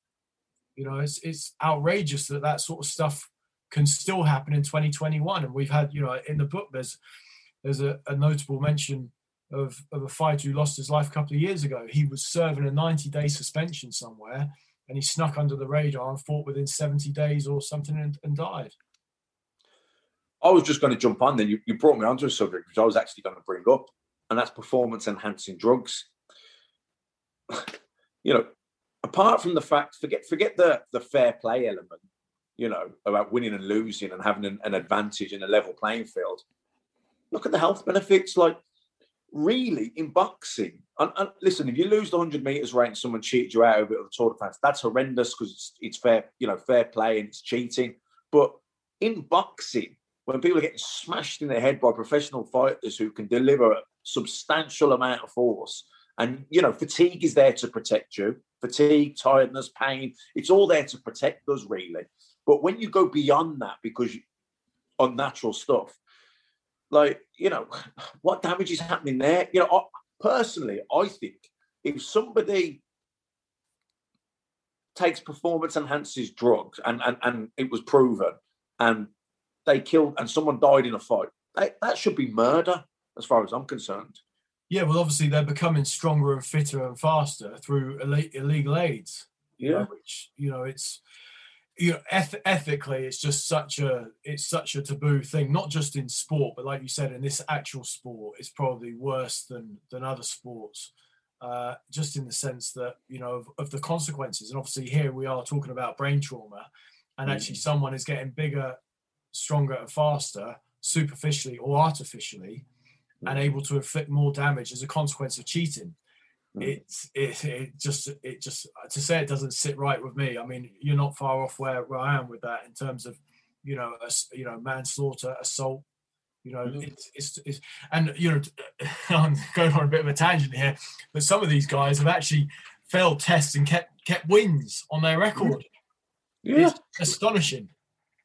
You know, it's it's outrageous that that sort of stuff can still happen in 2021. And we've had, you know, in the book there's there's a, a notable mention of of a fighter who lost his life a couple of years ago. He was serving a 90 day suspension somewhere, and he snuck under the radar and fought within 70 days or something and, and died. I was just going to jump on then. You, you brought me onto a subject which I was actually going to bring up, and that's performance enhancing drugs. you know, apart from the fact, forget forget the the fair play element, you know, about winning and losing and having an, an advantage in a level playing field. Look at the health benefits. Like, really, in boxing, and, and listen, if you lose the 100 meters race and someone cheated you out of it of the Tour de France, that's horrendous because it's, it's fair, you know, fair play and it's cheating. But in boxing, when people are getting smashed in the head by professional fighters who can deliver a substantial amount of force, and you know, fatigue is there to protect you. Fatigue, tiredness, pain, it's all there to protect us, really. But when you go beyond that, because unnatural stuff, like you know, what damage is happening there? You know, I, personally, I think if somebody takes performance enhances drugs and, and and it was proven and they killed and someone died in a fight. They, that should be murder, as far as I'm concerned. Yeah, well, obviously they're becoming stronger and fitter and faster through illegal aids. you know, Yeah. which you know it's you know eth- ethically it's just such a it's such a taboo thing not just in sport but like you said in this actual sport it's probably worse than than other sports. Uh, just in the sense that you know of, of the consequences. And obviously here we are talking about brain trauma and actually someone is getting bigger stronger and faster superficially or artificially and able to inflict more damage as a consequence of cheating it's it, it just it just to say it doesn't sit right with me i mean you're not far off where, where i am with that in terms of you know ass- you know manslaughter assault you know mm-hmm. it's, it's it's and you know i'm going on a bit of a tangent here but some of these guys have actually failed tests and kept kept wins on their record. Yeah. it's astonishing.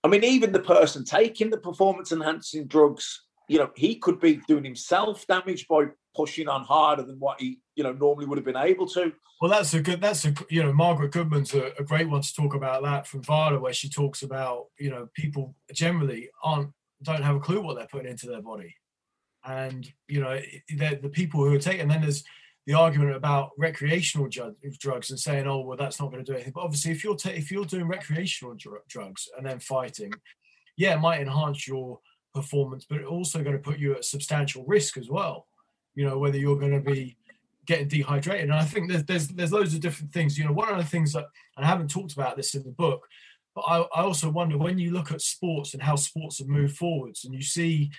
I mean, even the person taking the performance enhancing drugs, you know, he could be doing himself damage by pushing on harder than what he, you know, normally would have been able to. Well, that's a good. That's a you know Margaret Goodman's a, a great one to talk about that from VADA, where she talks about you know people generally aren't don't have a clue what they're putting into their body, and you know the people who are taking. And then there's the argument about recreational drugs and saying, oh well, that's not going to do anything. But obviously, if you're ta- if you're doing recreational dr- drugs and then fighting, yeah, it might enhance your performance, but it's also going to put you at substantial risk as well. You know whether you're going to be getting dehydrated. And I think there's, there's there's loads of different things. You know, one of the things that and I haven't talked about this in the book, but I, I also wonder when you look at sports and how sports have moved forwards, and you see,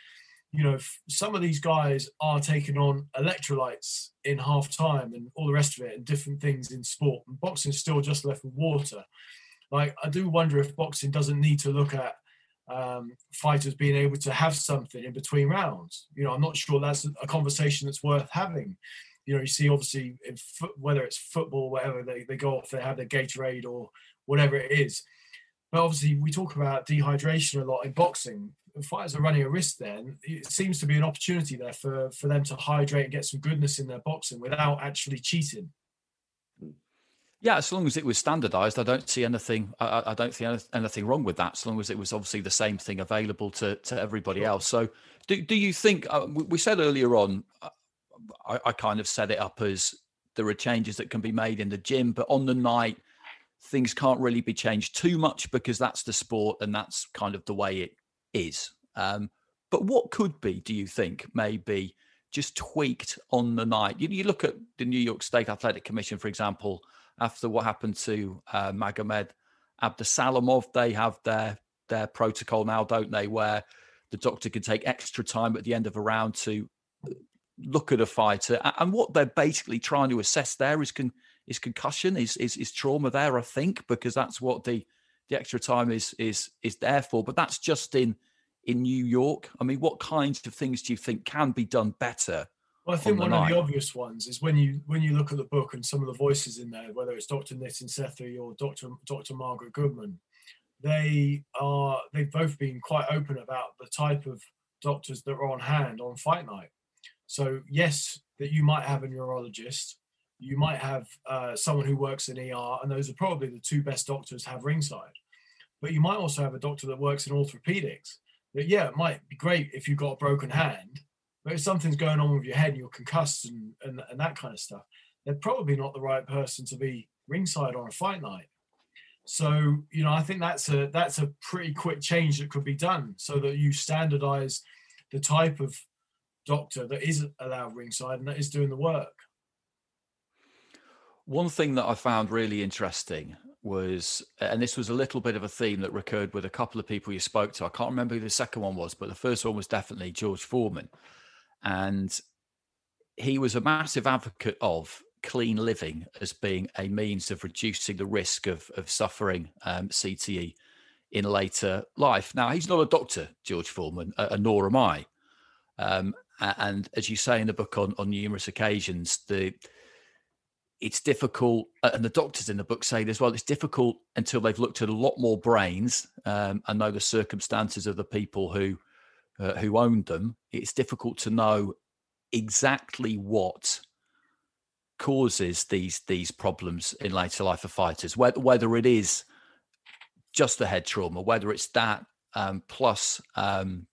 you know, some of these guys are taking on electrolytes in half time and all the rest of it, and different things in sport. And boxing's still just left with water. Like I do wonder if boxing doesn't need to look at um, fighters being able to have something in between rounds. You know, I'm not sure that's a conversation that's worth having. You know, you see obviously foot, whether it's football, whatever they, they go off, they have their Gatorade or whatever it is. But obviously, we talk about dehydration a lot in boxing. Fighters are running a risk then. It seems to be an opportunity there for, for them to hydrate and get some goodness in their boxing without actually cheating. Yeah, as long as it was standardized, I don't see anything. I, I- don't see anything wrong with that. As long as it was obviously the same thing available to to everybody else. So, do do you think? Uh, we we said earlier on, uh, I, I kind of set it up as there are changes that can be made in the gym, but on the night, things can't really be changed too much because that's the sport and that's kind of the way it is. Um, but what could be, do you think, maybe just tweaked on the night? You, you look at the New York State Athletic Commission, for example, after what happened to uh, Magomed Abdusalamov, they have their their protocol now, don't they, where the doctor can take extra time at the end of a round to look at a fighter, and what they're basically trying to assess there is con- is concussion, is, is is trauma there, I think, because that's what the the extra time is is is there for. But that's just in in New York. I mean, what kinds of things do you think can be done better? Well, I think on one of the obvious ones is when you when you look at the book and some of the voices in there, whether it's Dr. Nitin Sethi or Dr. Dr. Margaret Goodman, they are they've both been quite open about the type of doctors that are on hand on fight night. So yes, that you might have a neurologist, you might have uh, someone who works in ER, and those are probably the two best doctors have ringside. But you might also have a doctor that works in orthopedics. That yeah, it might be great if you've got a broken hand, but if something's going on with your head and you're concussed and, and, and that kind of stuff, they're probably not the right person to be ringside on a fight night. So, you know, I think that's a that's a pretty quick change that could be done so that you standardize the type of doctor that is allowed ringside and that is doing the work. One thing that I found really interesting was, and this was a little bit of a theme that recurred with a couple of people you spoke to. I can't remember who the second one was, but the first one was definitely George Foreman. And he was a massive advocate of clean living as being a means of reducing the risk of, of suffering um, CTE in later life. Now, he's not a doctor, George Foreman, uh, nor am I. Um, and as you say in the book on, on numerous occasions, the it's difficult, and the doctors in the book say as well. It's difficult until they've looked at a lot more brains um, and know the circumstances of the people who uh, who owned them. It's difficult to know exactly what causes these these problems in later life of fighters. Whether whether it is just the head trauma, whether it's that um, plus um,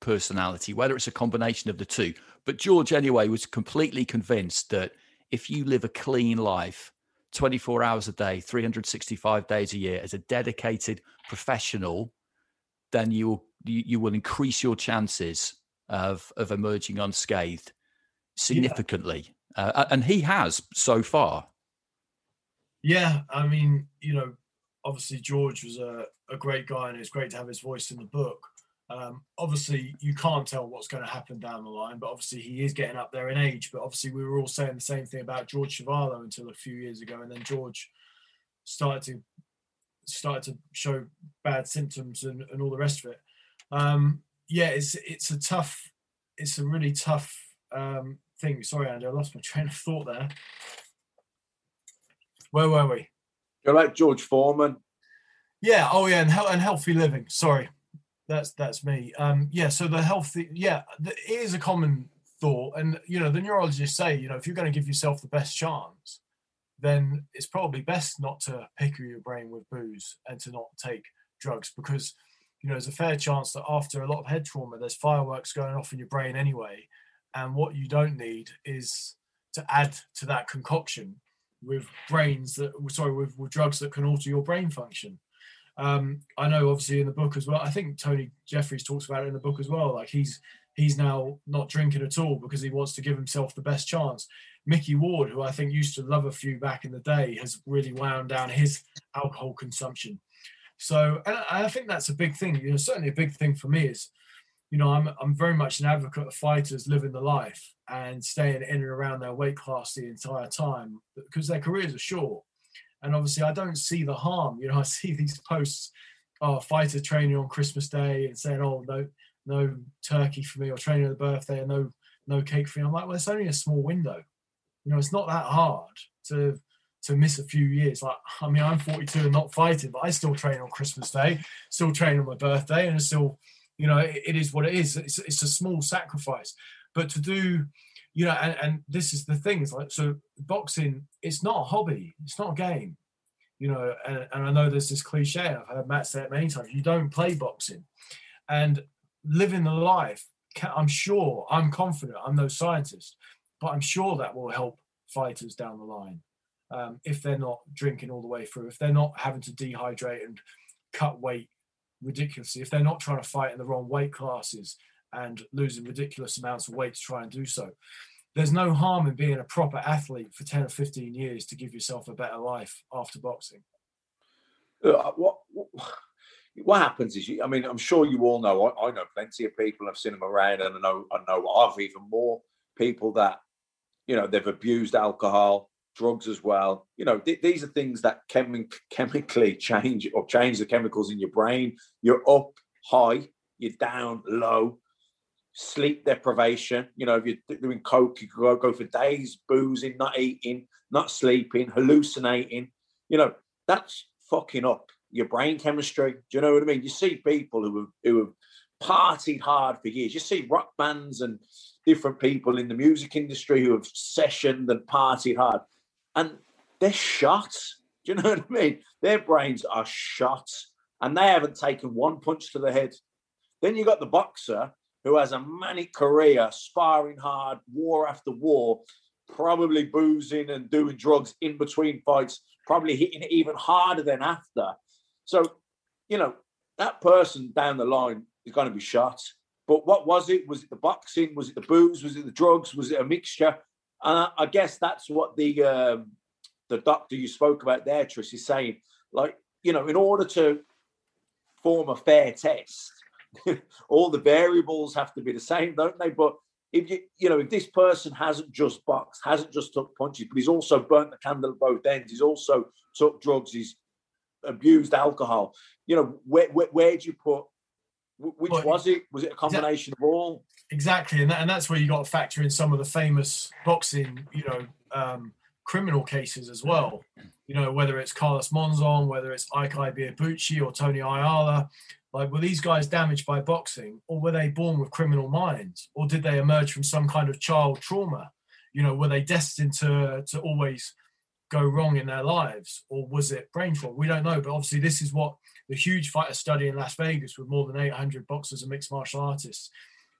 personality, whether it's a combination of the two. But George, anyway, was completely convinced that if you live a clean life, 24 hours a day, 365 days a year, as a dedicated professional, then you will you, you will increase your chances of of emerging unscathed significantly. Yeah. Uh, and he has so far. Yeah, I mean, you know, obviously George was a, a great guy, and it's great to have his voice in the book. Um, obviously, you can't tell what's going to happen down the line, but obviously he is getting up there in age. But obviously, we were all saying the same thing about George Chuvalo until a few years ago, and then George started to started to show bad symptoms and, and all the rest of it. Um, yeah, it's it's a tough, it's a really tough um, thing. Sorry, Andy, I lost my train of thought there. Where were we? You're like George Foreman. Yeah. Oh, yeah, and, and healthy living. Sorry, that's that's me. Um, yeah. So the healthy, yeah, the, it is a common thought, and you know the neurologists say, you know, if you're going to give yourself the best chance, then it's probably best not to picker your brain with booze and to not take drugs because you know there's a fair chance that after a lot of head trauma, there's fireworks going off in your brain anyway, and what you don't need is to add to that concoction with brains that sorry with, with drugs that can alter your brain function um, i know obviously in the book as well i think tony jeffries talks about it in the book as well like he's he's now not drinking at all because he wants to give himself the best chance Micky Ward who i think used to love a few back in the day has really wound down his alcohol consumption so and i think that's a big thing you know certainly a big thing for me is you know, I'm I'm very much an advocate of fighters living the life and staying in and around their weight class the entire time because their careers are short. And obviously, I don't see the harm. You know, I see these posts, oh, fighter training on Christmas Day and saying, oh, no, no turkey for me, or training on the birthday, and no, no cake for me. I'm like, well, it's only a small window. You know, it's not that hard to to miss a few years. Like, I mean, I'm 42 and not fighting, but I still train on Christmas Day, still train on my birthday, and still you know it, it is what it is it's, it's a small sacrifice but to do you know and, and this is the thing is like so boxing it's not a hobby it's not a game you know and, and i know there's this cliche i've heard matt say it many times you don't play boxing. And living the life i'm sure i'm confident i'm no scientist but i'm sure that will help fighters down the line um, if they're not drinking all the way through if they're not having to dehydrate and cut weight ridiculously if they're not trying to fight in the wrong weight classes and losing ridiculous amounts of weight to try and do so. There's no harm in being a proper athlete for 10 or 15 years to give yourself a better life after boxing. Uh, what, what, what happens is, you, I mean, I'm sure you all know, I, I know plenty of people, I've seen them around, and I know, I know of even more people that, you know, they've abused alcohol, drugs as well. You know, th- these are things that chemi- chemically change or change the chemicals in your brain. You're up high, you're down low. Sleep deprivation. You know, if you're doing coke, you could go, go for days boozing, not eating, not sleeping, hallucinating. You know, that's fucking up your brain chemistry. Do you know what I mean? You see people who have, who have partied hard for years. You see rock bands and different people in the music industry who have sessioned and partied hard and they're shot. Do you know what I mean? Their brains are shot and they haven't taken one punch to the head. Then you got the boxer who has a manic career, sparring hard, war after war, probably boozing and doing drugs in between fights, probably hitting it even harder than after. So, you know, that person down the line is going to be shot. But what was it? Was it the boxing? Was it the booze? Was it the drugs? Was it a mixture? And I, guess that's what the um, the doctor you spoke about there, Tris, is saying. Like, you know, in order to form a fair test, all the variables have to be the same, don't they? But if you, you know, if this person hasn't just boxed, hasn't just took punches, but he's also burnt the candle at both ends, he's also took drugs, he's abused alcohol. You know, where where, where do you put? Which well, was it? Was it a combination of all? Exactly, and that, and that's where you got to factor in some of the famous boxing, you know, um, criminal cases as mm. well. You know, whether it's Carlos Monzon, whether it's Ike Ibeabuchi or Tony Ayala. Like, were these guys damaged by boxing, or were they born with criminal minds, or did they emerge from some kind of child trauma? You know, were they destined to to always go wrong in their lives, or was it brain trauma? We don't know. But obviously, this is what the huge fighter study in Las Vegas with more than 800 boxers and mixed martial artists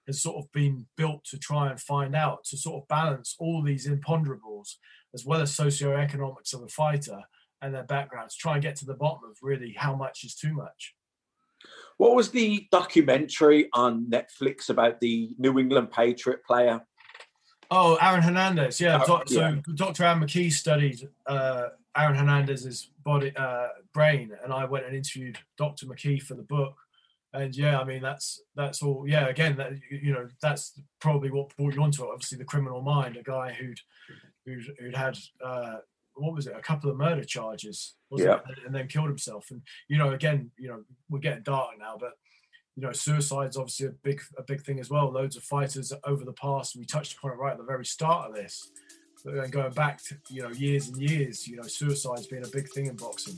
has sort of been built to try and find out to sort of balance all these imponderables as well as socioeconomics of a fighter and their backgrounds, try and get to the bottom of really how much is too much. What was the documentary on Netflix about the New England Patriot player? Oh, Aaron Hernandez. Yeah. Oh, so yeah. Dr. Ann McKee studied uh, Aaron Hernandez's body, uh, brain, and I went and interviewed Dr. McKee for the book. And yeah, I mean that's that's all. Yeah, again, that you know that's probably what brought you onto it. Obviously, the criminal mind, a guy who'd who'd, who'd had uh, what was it, a couple of murder charges, wasn't Yeah. it? and then killed himself. And you know, again, you know, we're getting dark now, but you know, suicide's obviously a big a big thing as well. Loads of fighters over the past, we touched upon it right at the very start of this. But then going back to you know years and years, you know, suicide's been a big thing in boxing.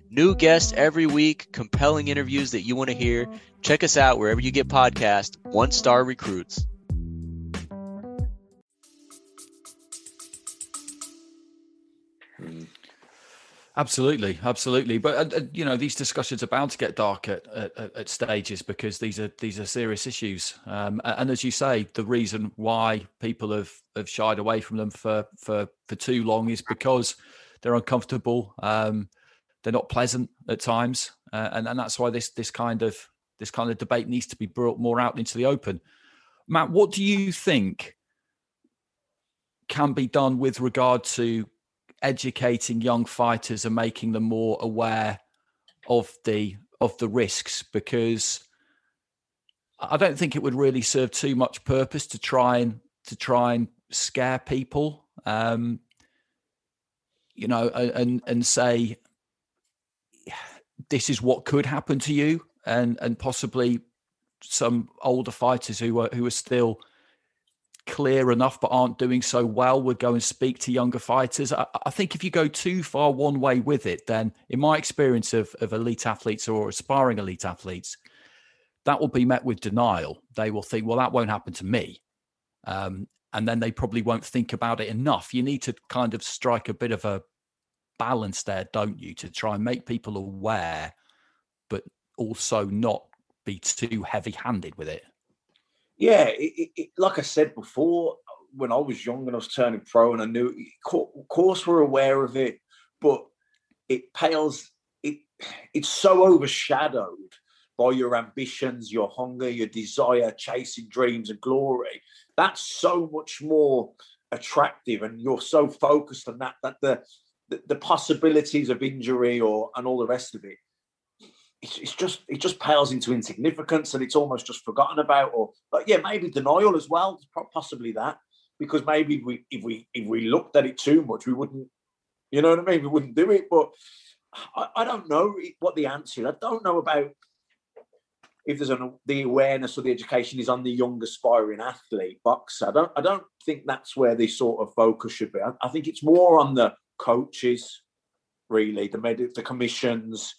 New guests every week, compelling interviews that you want to hear. Check us out wherever you get podcasts. One Star Recruits. Absolutely, absolutely. But uh, uh, you know, these discussions are bound to get dark at, at, at- stages because these are these are serious issues. Um, and as you say, the reason why people have, have shied away from them for for for too long is because they're uncomfortable. Um, they're not pleasant at times, uh, and and that's why this this kind of this kind of debate needs to be brought more out into the open. Matt, what do you think can be done with regard to educating young fighters and making them more aware of the of the risks because I don't think it would really serve too much purpose to try and to try and scare people um you know and and say this is what could happen to you and and possibly some older fighters who are who are still clear enough but aren't doing so well would go and speak to younger fighters. I, I think if you go too far one way with it, then in my experience of, of elite athletes or aspiring elite athletes, that will be met with denial. They will think, well, that won't happen to me. Um, and then they probably won't think about it enough. You need to kind of strike a bit of a balance there, don't you, to try and make people aware, but also not be too heavy handed with it. Yeah, it, it, like I said before, when I was young and I was turning pro, and I knew, of course, we're aware of it, but it pales. It it's so overshadowed by your ambitions, your hunger, your desire, chasing dreams and glory. That's so much more attractive, and you're so focused on that that the the, possibilities of injury or and all the rest of it it's, it's just it just pales into insignificance and it's almost just forgotten about or but yeah maybe denial as well possibly that because maybe we if we if we looked at it too much we wouldn't you know what i mean? We wouldn't do it but i, I don't know what the answer is. I don't know about if there's an, the awareness or the education is on the young aspiring athlete boxer. I don't i don't think that's where the sort of focus should be. I, I think it's more on the coaches really the med- the commissions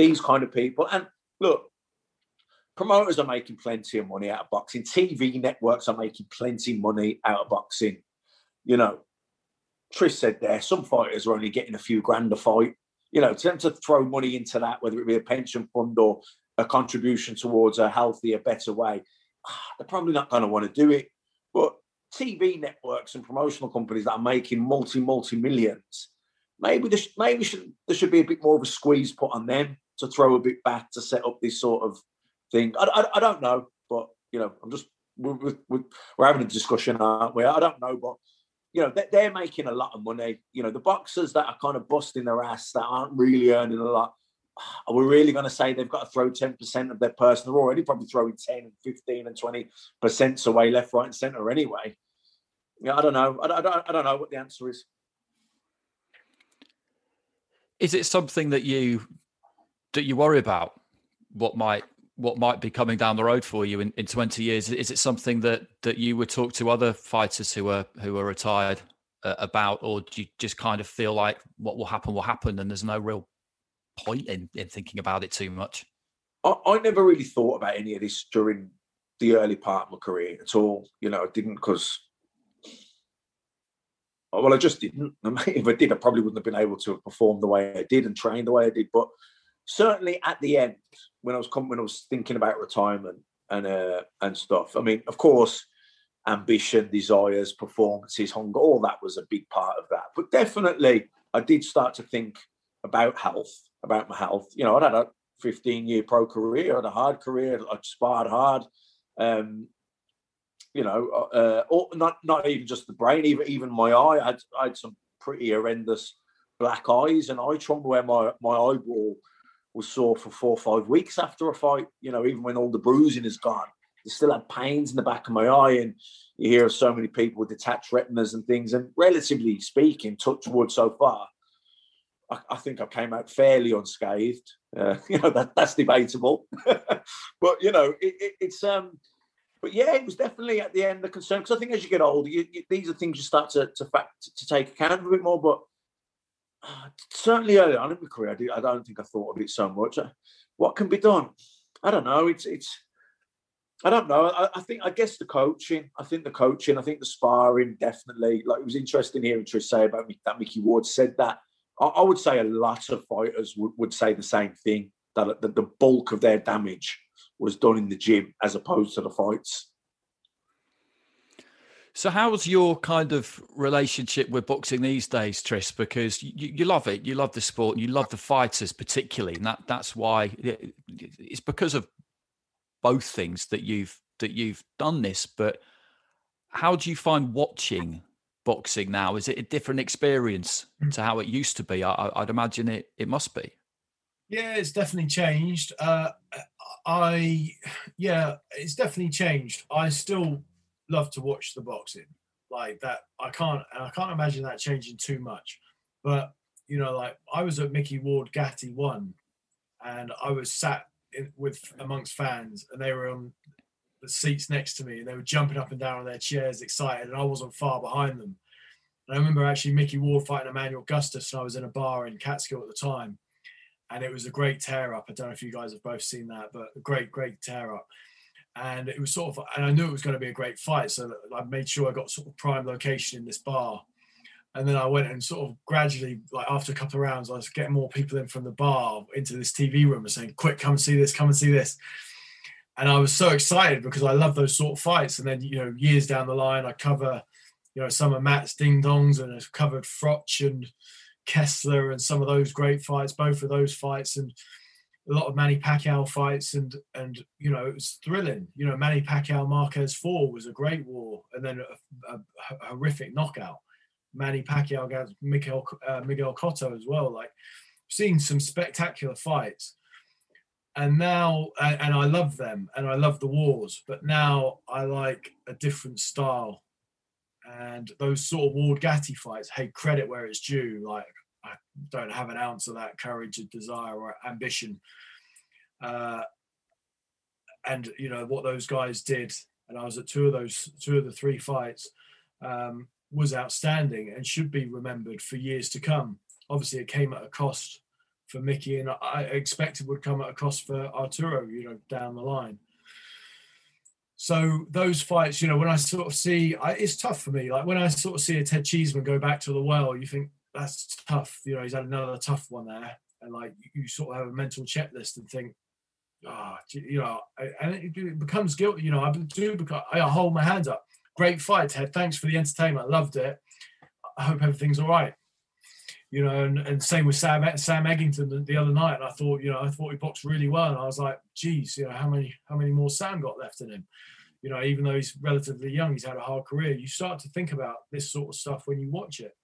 these kind of people. And look, promoters are making plenty of money out of boxing. TV networks are making plenty of money out of boxing. You know, Tris said there, some fighters are only getting a few grand a fight. You know, to to throw money into that, whether it be a pension fund or a contribution towards a healthier, better way, they're probably not going to want to do it. TV networks and promotional companies that are making multi, multi millions, maybe there, sh- maybe should, there should be a bit more of a squeeze put on them to throw a bit back to set up this sort of thing. I, I, I don't know, but you know, I'm just we're, we're, we're having a discussion, aren't we? I don't know, but you know, they're making a lot of money. You know, the boxers that are kind of busting their ass that aren't really earning a lot. Are we really going to say they've got to throw 10% of their person? They're already probably throwing ten and 15, and 20% away left, right, and centre anyway. Yeah, I don't know. I, I, don't, I don't know what the answer is. Is it something that you that you worry about? What might what might be coming down the road for you in, in 20 years? Is it something that that you would talk to other fighters who are who are retired uh, about, or do you just kind of feel like what will happen will happen, and there's no real point in, in thinking about it too much? I, I never really thought about any of this during the early part of my career at all. You know, I didn't because well, I just didn't. If I did, I probably wouldn't have been able to perform the way I did and train the way I did. But certainly at the end, when I was when I was thinking about retirement and uh, and stuff. I mean, of course, ambition, desires, performances, hunger, all that was a big part of that. But definitely, I did start to think about health, about my health. You know, I'd had a 15 year pro career, had a hard career, I'd sparred hard. Um, you know, uh, or not not even just the brain, even even my eye. I had, I had some pretty horrendous black eyes and eye trauma where my my eyeball was sore for four or five weeks after a fight. You know, even when all the bruising is gone, I still had pains in the back of my eye. And you hear of so many people with detached retinas and things. And relatively speaking, touch wood so far, I, I think I came out fairly unscathed. Uh, you know, that, that's debatable. but you know, it, it, it's um but yeah, it was definitely at the end the concern because I think as you get older, you, you, these are things you start to to, fact, to take account of a bit more. But uh, certainly early on in my career, I, did, I don't think I thought of it so much. Uh, what can be done? I don't know. It's it's. I don't know. I, I, think I guess the coaching. I think the coaching. I think the sparring definitely. Like it was interesting hearing Tris say about me that Micky Ward said that. I, I would say a lot of fighters would, would say the same thing that the, the bulk of their damage was done in the gym as opposed to the fights. So, how's your kind of relationship with boxing these days, Tris? Because you, you love it, you love the sport, and you love the fighters particularly, and that that's why it's because of both things that you've that you've done this. But how do you find watching boxing now? Is it a different experience hmm. to how it used to be? I, would imagine it it must be. Yeah, it's definitely changed. Uh, I, yeah, it's definitely changed. I still love to watch the boxing like that. I can't, I can't imagine that changing too much. But you know, like I was at Micky Ward Gatti one, and I was sat in, with amongst fans, and they were on the seats next to me, and they were jumping up and down on their chairs, excited, and I wasn't far behind them. And I remember actually Micky Ward fighting Emmanuel Augustus, and I was in a bar in Catskill at the time and it was a great tear up. I don't know if you guys have both seen that, but a great, great tear up. And it was sort of, and I knew it was going to be a great fight, so I made sure I got sort of prime location in this bar. And then I went and sort of gradually, like after a couple of rounds, I was getting more people in from the bar into this TV room and saying, "Quick, come see this, come and see this." And I was so excited because I love those sort of fights. And then you know, years down the line, I cover, you know, some of Matt's ding dongs and I've covered Froch and Kessler and some of those great fights, both of those fights, and a lot of Manny Pacquiao fights, and and you know it was thrilling. You know Manny Pacquiao Marquez four was a great war, and then a, a, a horrific knockout. Manny Pacquiao against Miguel uh, Miguel Cotto as well. Like seen some spectacular fights, and now and, I love them, and I love the wars. But now I like a different style and those sort of Ward Gatti fights, hey, credit where it's due. Like I don't have an ounce of that courage or desire or ambition. Uh, and you know what those guys did, and I was at two of those, two of the three fights, um, was outstanding and should be remembered for years to come. Obviously, it came at a cost for Micky, and I expect it would come at a cost for Arturo. You know, down the line. So those fights, you know, when I sort of see, I, it's tough for me. Like when I sort of see a Ted Cheeseman go back to the well, you think that's tough. You know, he's had another tough one there, and like you sort of have a mental checklist and think, ah, oh, you know, and it becomes guilty. You know, I do because I hold my hands up. Great fight, Ted. Thanks for the entertainment. Loved it. I hope everything's all right. You know, and, and same with Sam Sam Eggington the, the other night. And I thought, you know, I thought he boxed really well, and I was like, geez, you know, how many how many more Sam got left in him? You know, even though he's relatively young, he's had a hard career. You start to think about this sort of stuff when you watch it.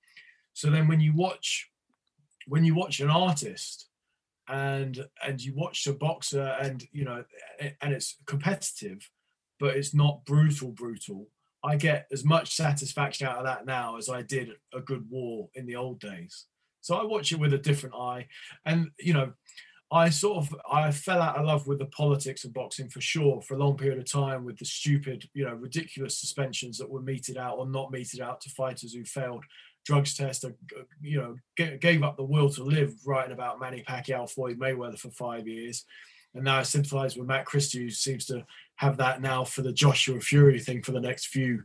So then when you watch when you watch an artist and and you watch a boxer and you know and it's competitive but it's not brutal brutal i get as much satisfaction out of that now as i did a good war in the old days so i watch it with a different eye and you know i sort of i fell out of love with the politics of boxing for sure for a long period of time with the stupid you know ridiculous suspensions that were meted out or not meted out to fighters who failed drugs test, uh, you know, gave up the will to live, writing about Manny Pacquiao, Floyd Mayweather for five years, and now I sympathise with Matt Christie, who seems to have that now for the Joshua Fury thing for the next few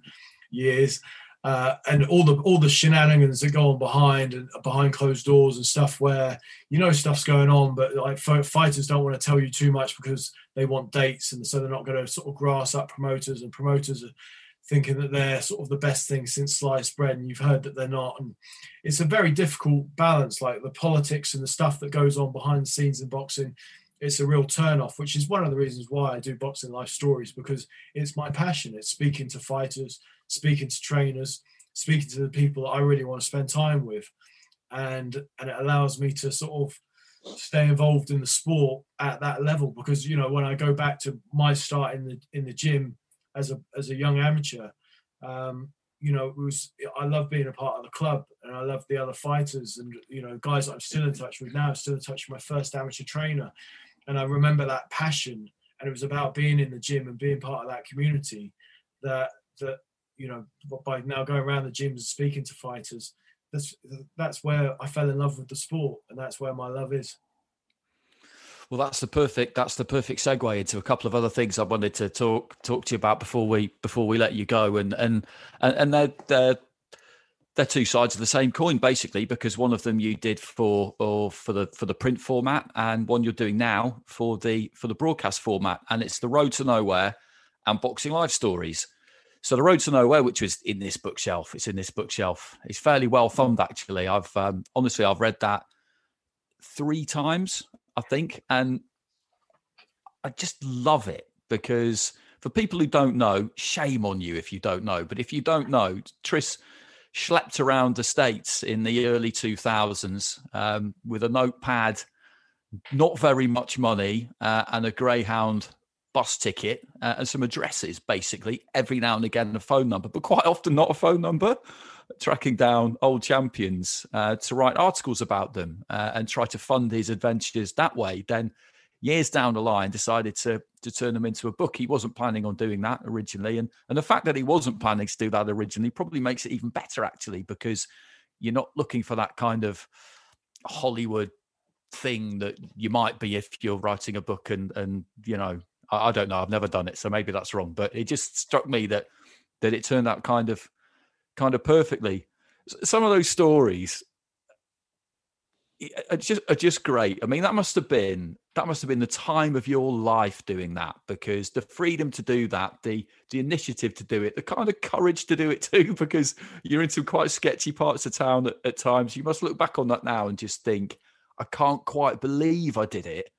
years. Uh, and all the all the shenanigans that go on behind and behind closed doors and stuff where you know stuff's going on, but like fighters don't want to tell you too much because they want dates, and so they're not going to sort of grass up promoters, and promoters are thinking that they're sort of the best thing since sliced bread and you've heard that they're not. And it's a very difficult balance like the politics and the stuff that goes on behind the scenes in boxing it's a real turn off which is one of the reasons why i do boxing life stories because it's my passion. It's speaking to fighters speaking to trainers speaking to the people that i really want to spend time with and and it allows me to sort of stay involved in the sport at that level because you know when i go back to my start in the in the gym as a as a young amateur. Um, you know, it was I love being a part of the club, and I love the other fighters, and you know, guys I'm still in touch with now. I'm still in touch with my first amateur trainer, and I remember that passion, and it was about being in the gym and being part of that community. That that you know, by now going around the gyms and speaking to fighters, that's that's where I fell in love with the sport, and that's where my love is. Well, that's the perfect that's the perfect segue into a couple of other things I wanted to talk talk to you about before we before we let you go, and and and they're they're they're two sides of the same coin basically because one of them you did for or for the for the print format and one you're doing now for the for the broadcast format. And it's the road to nowhere and boxing live stories so the road to nowhere which was in this bookshelf it's in this bookshelf it's fairly well thumbed actually i've um, honestly i've read that three times I think, and I just love it because for people who don't know, shame on you if you don't know. But if you don't know, Tris schlepped around the states in the early 2000s um, with a notepad, not very much money, uh, and a Greyhound bus ticket uh, and some addresses, basically. Every now and again, a phone number, but quite often not a phone number tracking down old champions uh, to write articles about them uh, and try to fund his adventures that way. Then, years down the line, decided to to turn them into a book. He wasn't planning on doing that originally, and and the fact that he wasn't planning to do that originally probably makes it even better, actually, because you're not looking for that kind of Hollywood thing that you might be if you're writing a book and and you know I, I don't know I've never done it so maybe that's wrong but it just struck me that that it turned out kind of kind of perfectly. Some of those stories are just are just great. I mean, that must have been that must have been the time of your life doing that because the freedom to do that, the the initiative to do it, the kind of courage to do it too, because you're in some quite sketchy parts of town at, at times. You must look back on that now and just think, I can't quite believe I did it.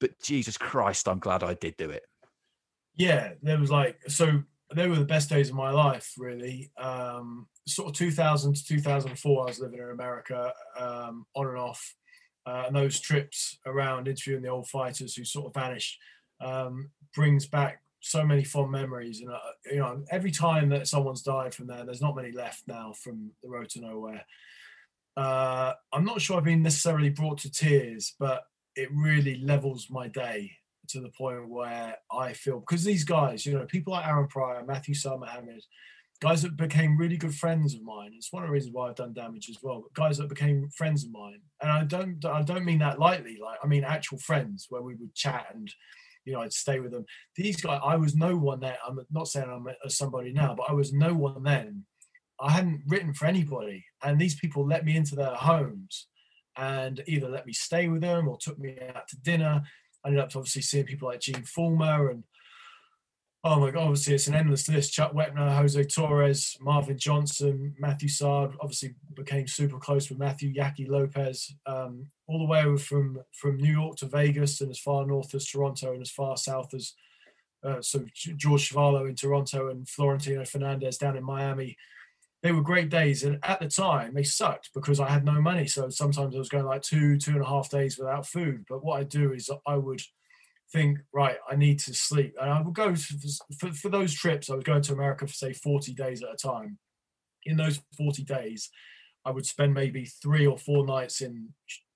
But Jesus Christ, I'm glad I did do it. Yeah, there was like so they were the best days of my life, really. Um, sort of 2000 to 2004, I was living in America um, on and off. Uh, and those trips around interviewing the old fighters who sort of vanished um, brings back so many fond memories. And, uh, you know, every time that someone's died from there, there's not many left now from the road to nowhere. Uh, I'm not sure I've been necessarily brought to tears, but it really levels my day to the point where I feel because these guys, you know, people like Aaron Pryor, Matthew Muhammad, guys that became really good friends of mine. It's one of the reasons why I've done damage as well. But guys that became friends of mine, and I don't, I don't mean that lightly. Like I mean actual friends where we would chat and, you know, I'd stay with them. These guys, I was no one then. I'm not saying I'm a, somebody now, but I was no one then. I hadn't written for anybody, and these people let me into their homes and either let me stay with them or took me out to dinner I ended up obviously seeing people like Gene Fullmer and oh my god, obviously it's an endless list. Chuck Wepner, Jose Torres, Marvin Johnson, Matthew Saad. Obviously became super close with Matthew Yaqui Lopez, um, all the way from from New York to Vegas and as far north as Toronto and as far south as uh, so George Chuvalo in Toronto and Florentino Fernandez down in Miami. They were great days. And at the time, they sucked because I had no money. So sometimes I was going like two, two and a half days without food. But what I do is I would think, right, I need to sleep. And I would go for, for those trips, I was going to America for say 40 days at a time. In those 40 days, I would spend maybe three or four nights in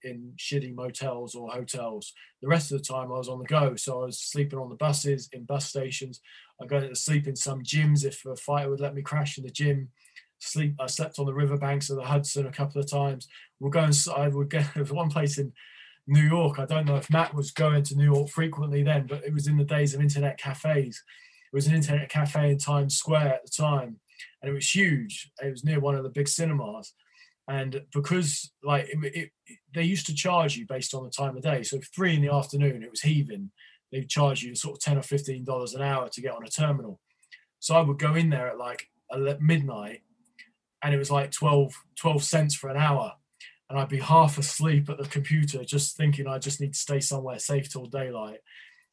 in shitty motels or hotels. The rest of the time I was on the go. So I was sleeping on the buses, in bus stations. I'd go to sleep in some gyms if a fighter would let me crash in the gym. Sleep. I slept on the riverbanks of the Hudson a couple of times. We'll go and I would get there was one place in New York. I don't know if Matt was going to New York frequently then, but it was in the days of internet cafes. It was an internet cafe in Times Square at the time, and it was huge. It was near one of the big cinemas and because like it, it, they used to charge you based on the time of day so if three in the afternoon it was heaving they'd charge you sort of 10 or 15 dollars an hour to get on a terminal so i would go in there at like midnight and it was like 12 12 cents for an hour and i'd be half asleep at the computer just thinking i just need to stay somewhere safe till daylight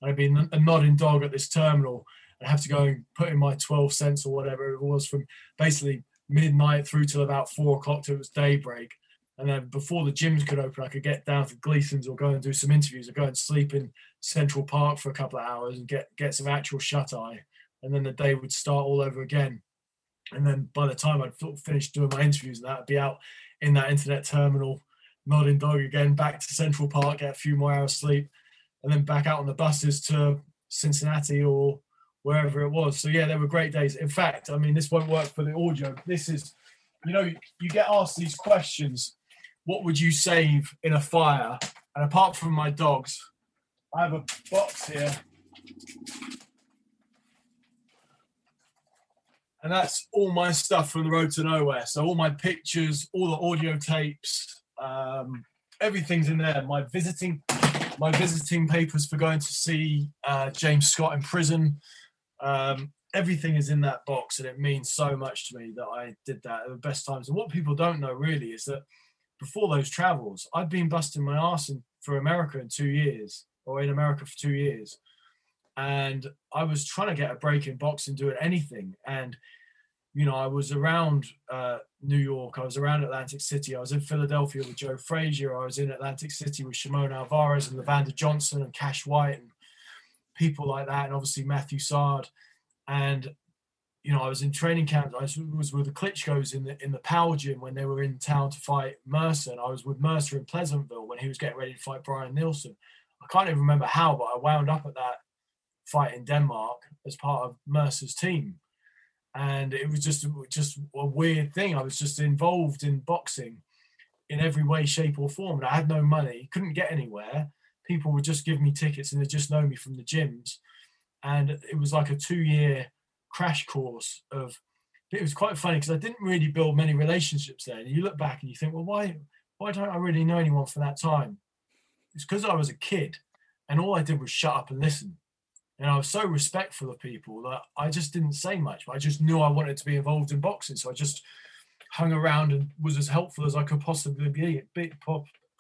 and i'd be a nodding dog at this terminal and have to go and put in my 12 cents or whatever it was from basically midnight through till about four o'clock till it was daybreak. And then before the gyms could open, I could get down to Gleason's or go and do some interviews or go and sleep in Central Park for a couple of hours and get, get some actual shut eye. And then the day would start all over again. And then by the time I'd finished doing my interviews and that, I'd be out in that internet terminal, nodding dog again, back to Central Park, get a few more hours sleep, and then back out on the buses to Cincinnati or wherever it was. So yeah, they were great days. In fact, I mean, this won't work for the audio. This is, you know, you get asked these questions. What would you save in a fire? And apart from my dogs, I have a box here. And that's all my stuff from the road to nowhere. So all my pictures, all the audio tapes, um, everything's in there. My visiting, my visiting papers for going to see uh, James Scott in prison. Um, everything is in that box, and it means so much to me that I did that at the best times. And what people don't know really is that before those travels, I'd been busting my ass in, for America in two years, or in America for two years, and I was trying to get a break in boxing, doing anything, and you know, I was around uh, New York, I was around Atlantic City, I was in Philadelphia with Joe Frazier, I was in Atlantic City with Shimon Alvarez and Evander Johnson and Cash White and people like that, and obviously Matthew Saad. And you know, I was in training camp. I was with the Klitschko's in the in the Power Gym when they were in town to fight Mercer. And I was with Mercer in Pleasantville when he was getting ready to fight Brian Nielsen. I can't even remember how, but I wound up at that fight in Denmark as part of Mercer's team, and it was just just a weird thing. I was just involved in boxing in every way, shape, or form, and I had no money, couldn't get anywhere, people would just give me tickets and they just know me from the gyms. And it was like a two year crash course of it was quite funny because I didn't really build many relationships there. And you look back and you think, well, why why don't I really know anyone for that time? It's because I was a kid and all I did was shut up and listen. And I was so respectful of people that I just didn't say much. I just knew I wanted to be involved in boxing. So I just hung around and was as helpful as I could possibly be,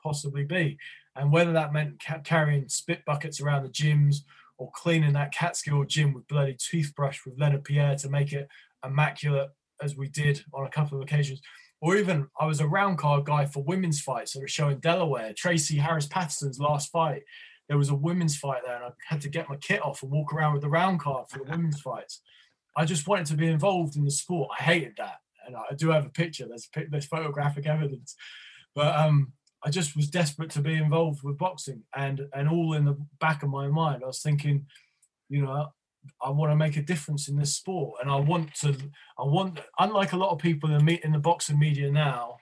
possibly be. And whether that meant ca- carrying spit buckets around the gyms or cleaning that Catskill gym with bloody toothbrush with Leonard Pierre to make it immaculate, as we did on a couple of occasions. Or even I was a round card guy for women's fights that were showing Delaware. Tracy Harris Patterson's last fight, there was a women's fight there, and I had to get my kit off and walk around with the round card for the women's fights. I just wanted to be involved in the sport. I hated that, and I do have a picture. There's there's photographic evidence, but um, I just was desperate to be involved with boxing, and and all in the back of my mind, I was thinking, you know, I want to make a difference in this sport, and I want to. I want, unlike a lot of people in the in the boxing media now,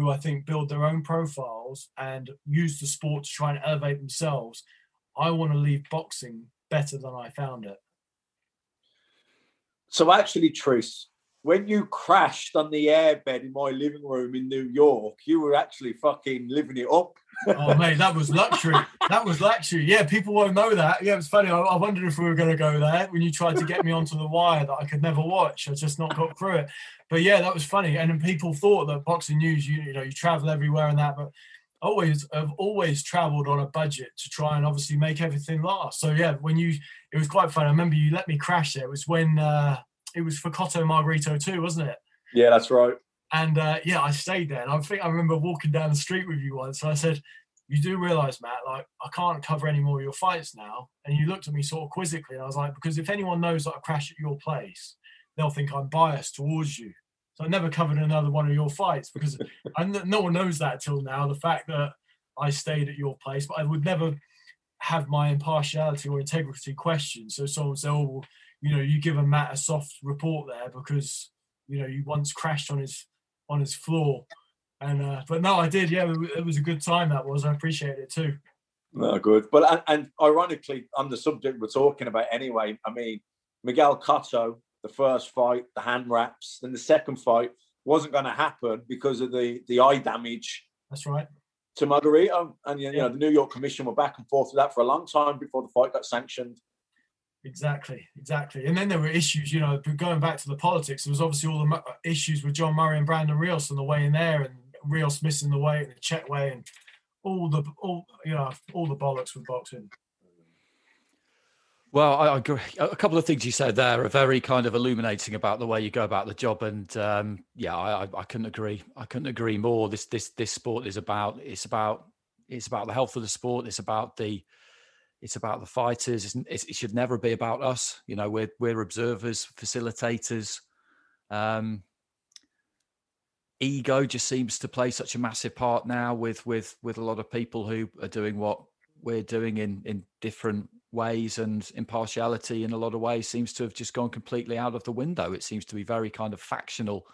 who I think build their own profiles and use the sport to try and elevate themselves. I want to leave boxing better than I found it. So actually, Tris, when you crashed on the airbed in my living room in New York, you were actually fucking living it up. oh mate, that was luxury. That was luxury. Yeah, people won't know that. Yeah, it was funny. I, I wondered if we were going to go there when you tried to get me onto the wire that I could never watch. I just not got through it. But yeah, that was funny. And then people thought that boxing news, you, you know, you travel everywhere and that, but always have always traveled on a budget to try and obviously make everything last. So yeah, when you, it was quite fun. I remember you let me crash there. It was when. uh it was for Cotto Margarito too, wasn't it? Yeah, that's right. And uh, yeah, I stayed there. And I think I remember walking down the street with you once. And I said, You do realize, Matt, like I can't cover any more of your fights now. And you looked at me sort of quizzically. And I was like, Because if anyone knows that I crash at your place, they'll think I'm biased towards you. So I never covered another one of your fights because I, no one knows that till now. The fact that I stayed at your place, but I would never have my impartiality or integrity questioned. So someone say, "Oh, well, you know, you give a Matt a soft report there because you know you once crashed on his on his floor." And uh, but no, I did. Yeah, it was a good time. That was. I appreciate it too. No, good. But and, and ironically, on the subject we're talking about anyway, I mean, Miguel Cotto the first fight, the hand wraps. Then the second fight wasn't going to happen because of the the eye damage. That's right. To Margarito, and you know the New York Commission were back and forth with that for a long time before the fight got sanctioned. Exactly, exactly. And then there were issues, you know, going back to the politics. There was obviously all the issues with John Murray and Brandon Rios on the way in there, and Rios missing the way and the check way, and all the all you know all the bollocks with boxing. Well, I, agree. A couple of things you said there are very kind of illuminating about the way you go about the job, and um, yeah, I, I, couldn't agree. I couldn't agree more. This this this sport is about it's about it's about the health of the sport. It's about the it's about the fighters. It's, it should never be about us. You know, we're we're observers, facilitators. Um, ego just seems to play such a massive part now with with with a lot of people who are doing what we're doing in in different ways and impartiality in a lot of ways seems to have just gone completely out of the window. It seems to be very kind of factional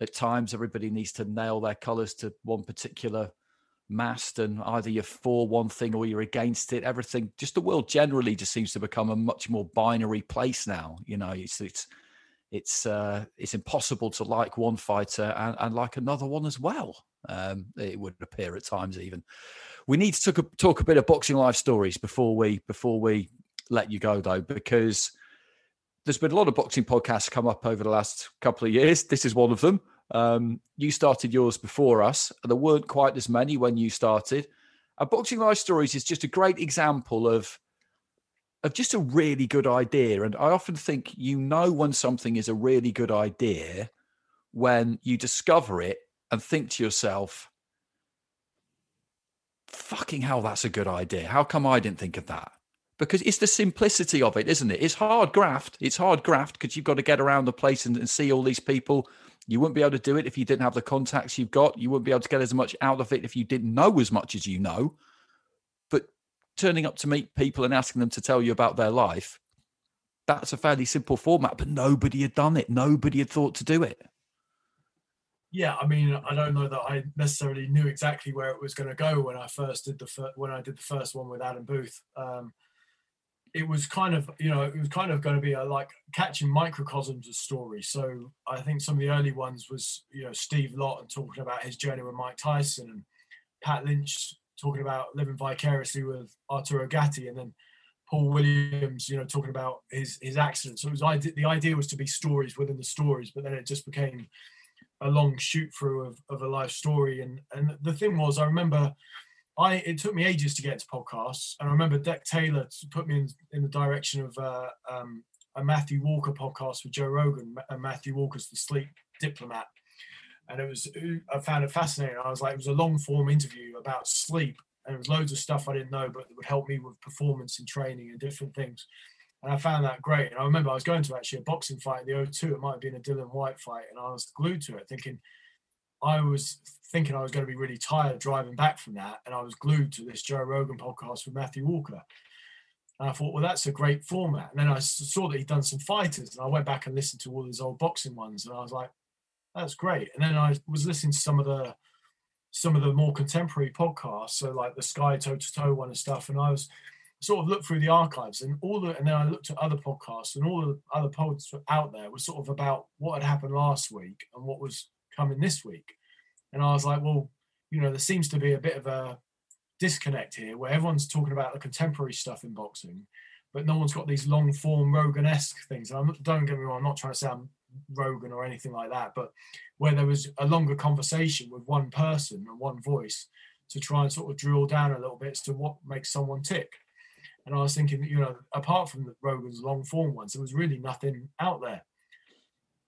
at times. Everybody needs to nail their colours to one particular mast, and either you're for one thing or you're against it. Everything, just the world generally, just seems to become a much more binary place now. You know, it's it's it's uh, it's impossible to like one fighter and, and like another one as well. Um, it would appear at times even we need to talk a, talk a bit of boxing live stories before we before we let you go though, because there's been a lot of boxing podcasts come up over the last couple of years. This is one of them. Um, you started yours before us. There weren't quite as many when you started. And boxing Life stories is just a great example of of just a really good idea. And I often think you know when something is a really good idea when you discover it and think to yourself, fucking hell, that's a good idea. How come I didn't think of that? Because it's the simplicity of it, isn't it? It's hard graft. It's hard graft because you've got to get around the place and, and, see all these people. You wouldn't be able to do it if you didn't have the contacts you've got. You wouldn't be able to get as much out of it if you didn't know as much as you know. But turning up to meet people and asking them to tell you about their life, that's a fairly simple format. But nobody had done it. Nobody had thought to do it yeah, I mean, I don't know that I necessarily knew exactly where it was going to go when I first did the fir- when I did the first one with Adam Booth. Um, it was kind of you know it was kind of going to be a, like catching microcosms of stories. So I think some of the early ones was you know Steve Lott talking about his journey with Mike Tyson and Pat Lynch talking about living vicariously with Arturo Gatti and then Paul Williams, you know, talking about his his accident. So it was the idea was to be stories within the stories, but then it just became a long shoot through of, of a life story. And and the thing was, I remember I it took me ages to get into podcasts, and I remember Deck Taylor put me in, in the direction of uh, um, a Matthew Walker podcast with Joe Rogan, and Matthew Walker's the sleep diplomat. And it was I found it fascinating. I was like, it was a long form interview about sleep, and it was loads of stuff I didn't know, but that would help me with performance and training and different things. And I found that great. And I remember I was going to actually a boxing fight the O2. It might have been a Dillian Whyte fight. And I was glued to it, thinking, I was thinking I was going to be really tired driving back from that. And I was glued to this Joe Rogan podcast with Matthew Walker. And I thought, well, that's a great format. And then I saw that he'd done some fighters. And I went back and listened to all his old boxing ones. And I was like, that's great. And then I was listening to some of the some of the more contemporary podcasts, so like the Sky Toe to Toe one and stuff. And I was sort of looked through the archives and all the and then I looked at other podcasts and all the other pods out there was sort of about what had happened last week and what was coming this week. And I was like, well, you know, there seems to be a bit of a disconnect here where everyone's talking about the contemporary stuff in boxing, but no one's got these long form Rogan-esque things. And I'm, don't get me wrong, I'm not trying to sound Rogan or anything like that, but where there was a longer conversation with one person and one voice to try and sort of drill down a little bit as to what makes someone tick. And I was thinking, that, you know, apart from the Rogan's long form ones, there was really nothing out there.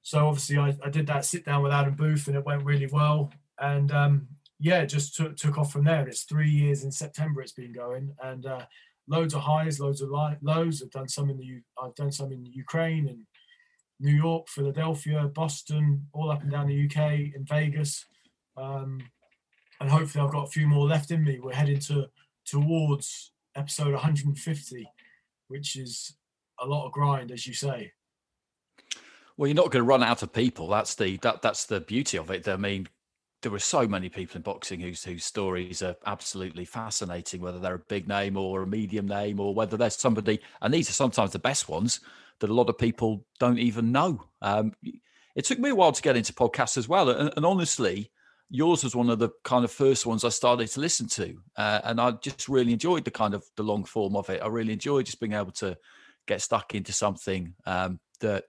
So obviously I, I did that sit down with Adam Booth and it went really well. And um, yeah, just took, took off from there. And it's three years in September it's been going and uh, loads of highs, loads of li- lows. I've done some in the U- I've done some in Ukraine and New York, Philadelphia, Boston, all up and down the UK, in Vegas. Um, and hopefully I've got a few more left in me. We're heading to towards episode 150, which is a lot of grind, as you say. Well, you're not going to run out of people. That's the that that's the beauty of it. I mean, there were so many people in boxing whose whose stories are absolutely fascinating, whether they're a big name or a medium name, or whether there's somebody, and these are sometimes the best ones that a lot of people don't even know. Um, it took me a while to get into podcasts as well, and, and, honestly, yours was one of the kind of first ones I started to listen to, uh, and I just really enjoyed the kind of the long form of it. I really enjoyed just being able to get stuck into something um, that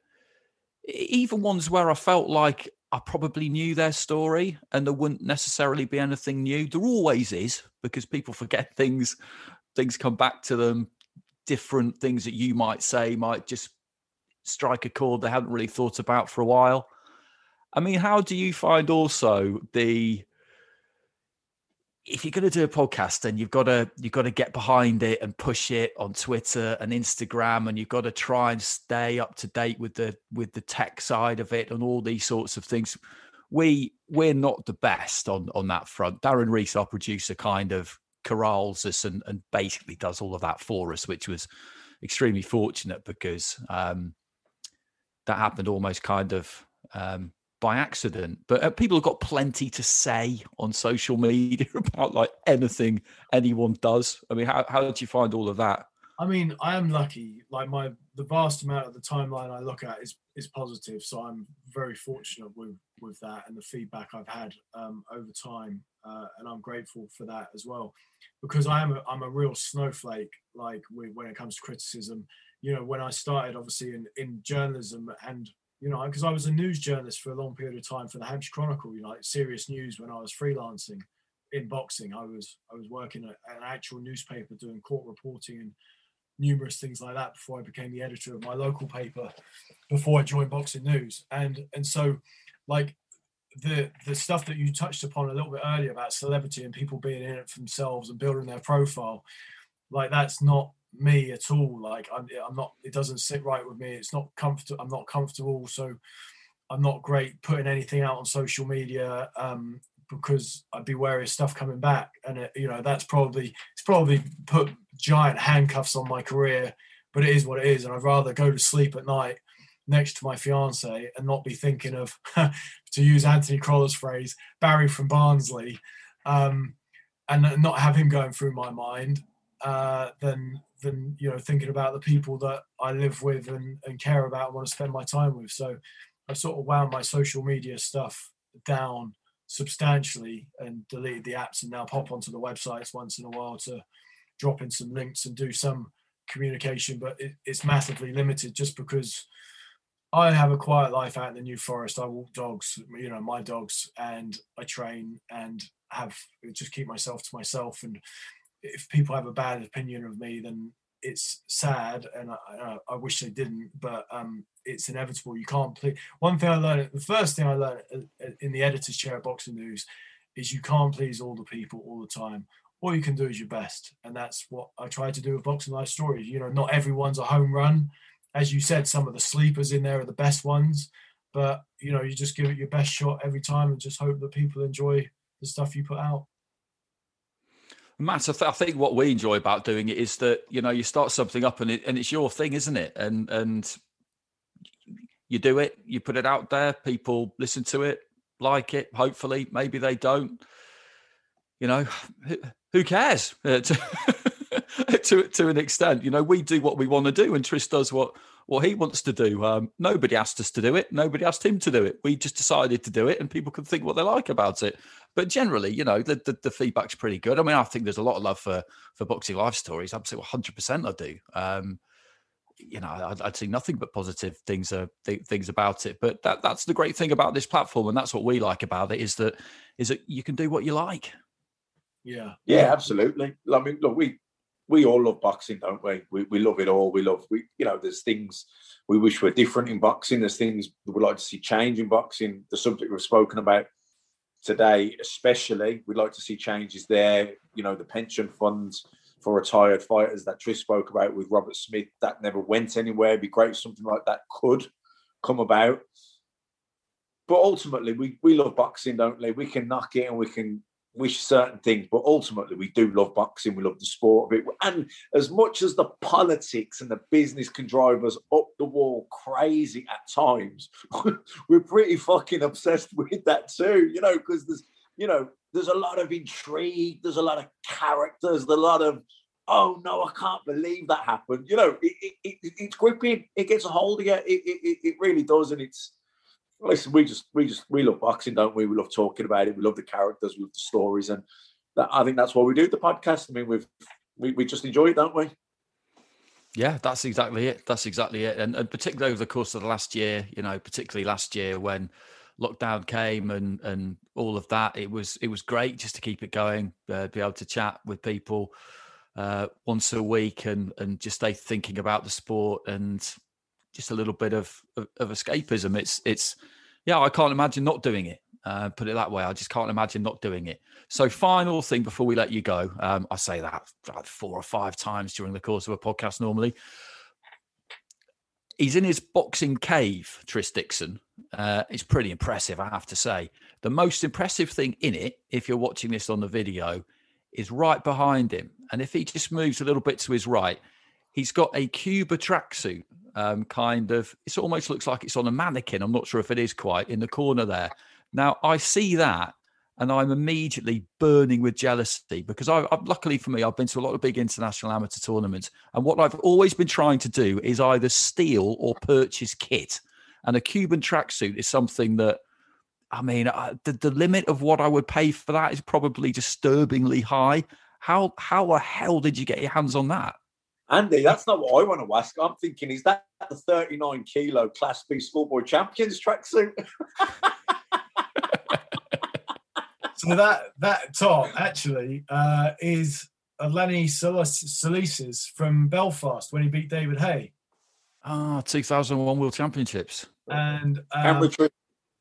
even ones where I felt like I probably knew their story and there wouldn't necessarily be anything new. There always is because people forget things, things come back to them. Different things that you might say might just strike a chord they hadn't really thought about for a while. I mean, how do you find also the if you're going to do a podcast then you've got to you've got to get behind it and push it on twitter and instagram and you've got to try and stay up to date with the with the tech side of it and all these sorts of things. We we're not the best on on that front. Darren reese our producer kind of corrals us and, and basically does all of that for us which was extremely fortunate because um that happened almost kind of um by accident. But uh, people have got plenty to say on social media about like anything anyone does. I mean, how how did you find all of that? I mean, I am lucky. Like my the vast amount of the timeline I look at is is positive, so I'm very fortunate with with that and the feedback I've had um, over time, uh, and I'm grateful for that as well, because I am a, I'm a real snowflake. Like when it comes to criticism, you know, when I started obviously in in journalism and you know, because I was a news journalist for a long period of time for the Hampshire Chronicle, you know, like serious news when I was freelancing in boxing. I was I was working at an actual newspaper doing court reporting and numerous things like that before I became the editor of my local paper before I joined Boxing News. And and so like the the stuff that you touched upon a little bit earlier about celebrity and people being in it for themselves and building their profile, like that's not me at all. Like I'm, I'm not. It doesn't sit right with me. It's not comfortable. I'm not comfortable. So I'm not great putting anything out on social media um, because I'd be wary of stuff coming back. And it, you know that's probably it's probably put giant handcuffs on my career. But it is what it is, and I'd rather go to sleep at night next to my fiance and not be thinking of, to use Anthony Crolla's phrase, Barry from Barnsley, um, and not have him going through my mind. Uh, than than you know thinking about the people that I live with and, and care about and want to spend my time with. So I've sort of wound my social media stuff down substantially and deleted the apps and now pop onto the websites once in a while to drop in some links and do some communication, but it, it's massively limited just because I have a quiet life out in the New Forest. I walk dogs, you know, my dogs, and I train and have just keep myself to myself and if people have a bad opinion of me, then it's sad, and I, I wish they didn't, but um, it's inevitable. You can't please. One thing I learned, the first thing I learned uh, uh, in the editor's chair at Boxing News, is you can't please all the people all the time. All you can do is your best, and that's what I try to do with Boxing Life Stories. You know, not everyone's a home run, as you said. Some of the sleepers in there are the best ones, but you know, you just give it your best shot every time, and just hope that people enjoy the stuff you put out. Matt, I, th- I, think what we enjoy about doing it is that you know you start something up and it, and it's your thing, isn't it? And and you do it, you put it out there, people listen to it, like it. Hopefully, maybe they don't. You know, who cares? To, to to an extent, you know, we do what we want to do, and Tris does what what he wants to do. Um, nobody asked us to do it. Nobody asked him to do it. We just decided to do it, and people can think what they like about it. But generally, you know, the, the, the feedback's pretty good. I mean, I think there's a lot of love for for boxing life stories. I'd say 100 percent I do. Um, you know, I'd, I'd, see nothing but positive things uh, th- things about it. But that that's the great thing about this platform, and that's what we like about it is that is that you can do what you like. Yeah, yeah, absolutely. I mean, look, we we all love boxing, don't we? We we love it all. We love we you know there's things we wish were different in boxing. There's things we'd like to see change in boxing. The subject we've spoken about today, especially, we'd like to see changes there. You know, the pension funds for retired fighters that Tris spoke about with Robert Smith, that never went anywhere. It'd be great if something like that could come about. But ultimately, we, we love boxing, don't we? We can knock it and we can wish certain things, but ultimately, we do love boxing. We love the sport of it. And as much as the politics and the business can drive us up the wall crazy at times, we're pretty fucking obsessed with that too, you know, because there's, you know, there's a lot of intrigue, there's a lot of characters, there's a lot of, oh no, I can't believe that happened. You know, it, it, it, it's gripping, it gets a hold of you, it, it, it really does. And it's, listen, we just, we just, we love boxing, don't we? We love talking about it, we love the characters, we love the stories. And that, I think that's why we do the podcast. I mean, we've, we, we just enjoy it, don't we? Yeah, that's exactly it. That's exactly it. And, and particularly over the course of the last year, you know, particularly last year when lockdown came and and all of that it was it was great just to keep it going uh, be able to chat with people uh, once a week and and just stay thinking about the sport and just a little bit of, of, of escapism it's it's yeah i can't imagine not doing it uh, put it that way i just can't imagine not doing it so final thing before we let you go um, i say that like four or five times during the course of a podcast normally he's in his boxing cave, Tris Dixon. Uh, it's pretty impressive, I have to say. The most impressive thing in it, if you're watching this on the video, is right behind him. And if he just moves a little bit to his right, he's got a Cuba tracksuit, um, kind of. It almost looks like it's on a mannequin. I'm not sure if it is quite in the corner there. Now I see that and I'm immediately burning with jealousy because I, I, luckily for me, I've been to a lot of big international amateur tournaments, and what I've always been trying to do is either steal or purchase kit. And a Cuban tracksuit is something that, I mean, uh, the, the limit of what I would pay for that is probably disturbingly high. How how the hell did you get your hands on that? Andy, that's not what I want to ask. I'm thinking, is that the 39 kilo Class B schoolboy champions tracksuit? so that that top actually uh, is a Odlanier Solis's from Belfast when he beat David Haye. Ah, 2001 World Championships. And um,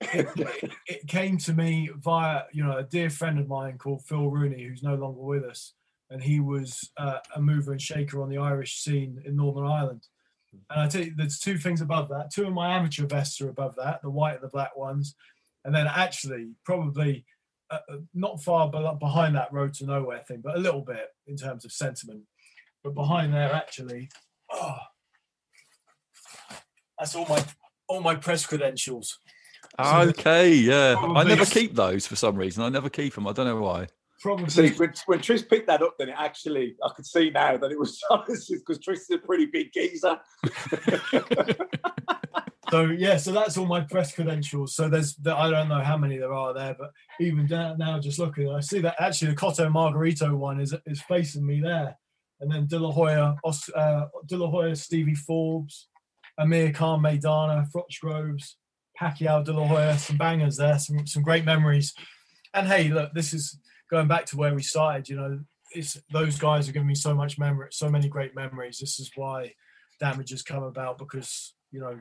it, it, came to me via, you know, a dear friend of mine called Phil Rooney, who's no longer with us. And he was uh, a mover and shaker on the Irish scene in Northern Ireland. And I tell you, there's two things above that. Two of my amateur vests are above that, the white and the black ones. And then actually, probably uh, uh, not far behind that road to nowhere thing, but a little bit in terms of sentiment. But behind there, actually, oh, that's all my all my press credentials. Okay, yeah, I never keep those for some reason. I never keep them. I don't know why. Probably. See, when, when Tris picked that up, then it actually, I could see now that it was because Tris is a pretty big geezer. so yeah, so that's all my press credentials. So there's, I don't know how many there are there, but even now, just looking, I see that actually the Cotto Margarito one is is facing me there, and then De La Hoya, uh, De La Hoya, Stevie Forbes, Amir Khan Maidana, Froch Groves, Pacquiao, De La Hoya, some bangers there, some some great memories. And hey, look, this is going back to where we started. You know, it's those guys are giving me so much memory, so many great memories. This is why damage has come about because you know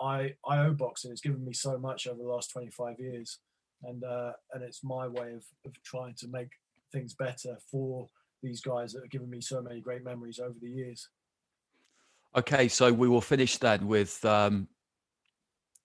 I I owe boxing. It's given me so much over the last 25 years, and uh, and it's my way of, of trying to make things better for these guys that have given me so many great memories over the years. Okay, so we will finish then with um,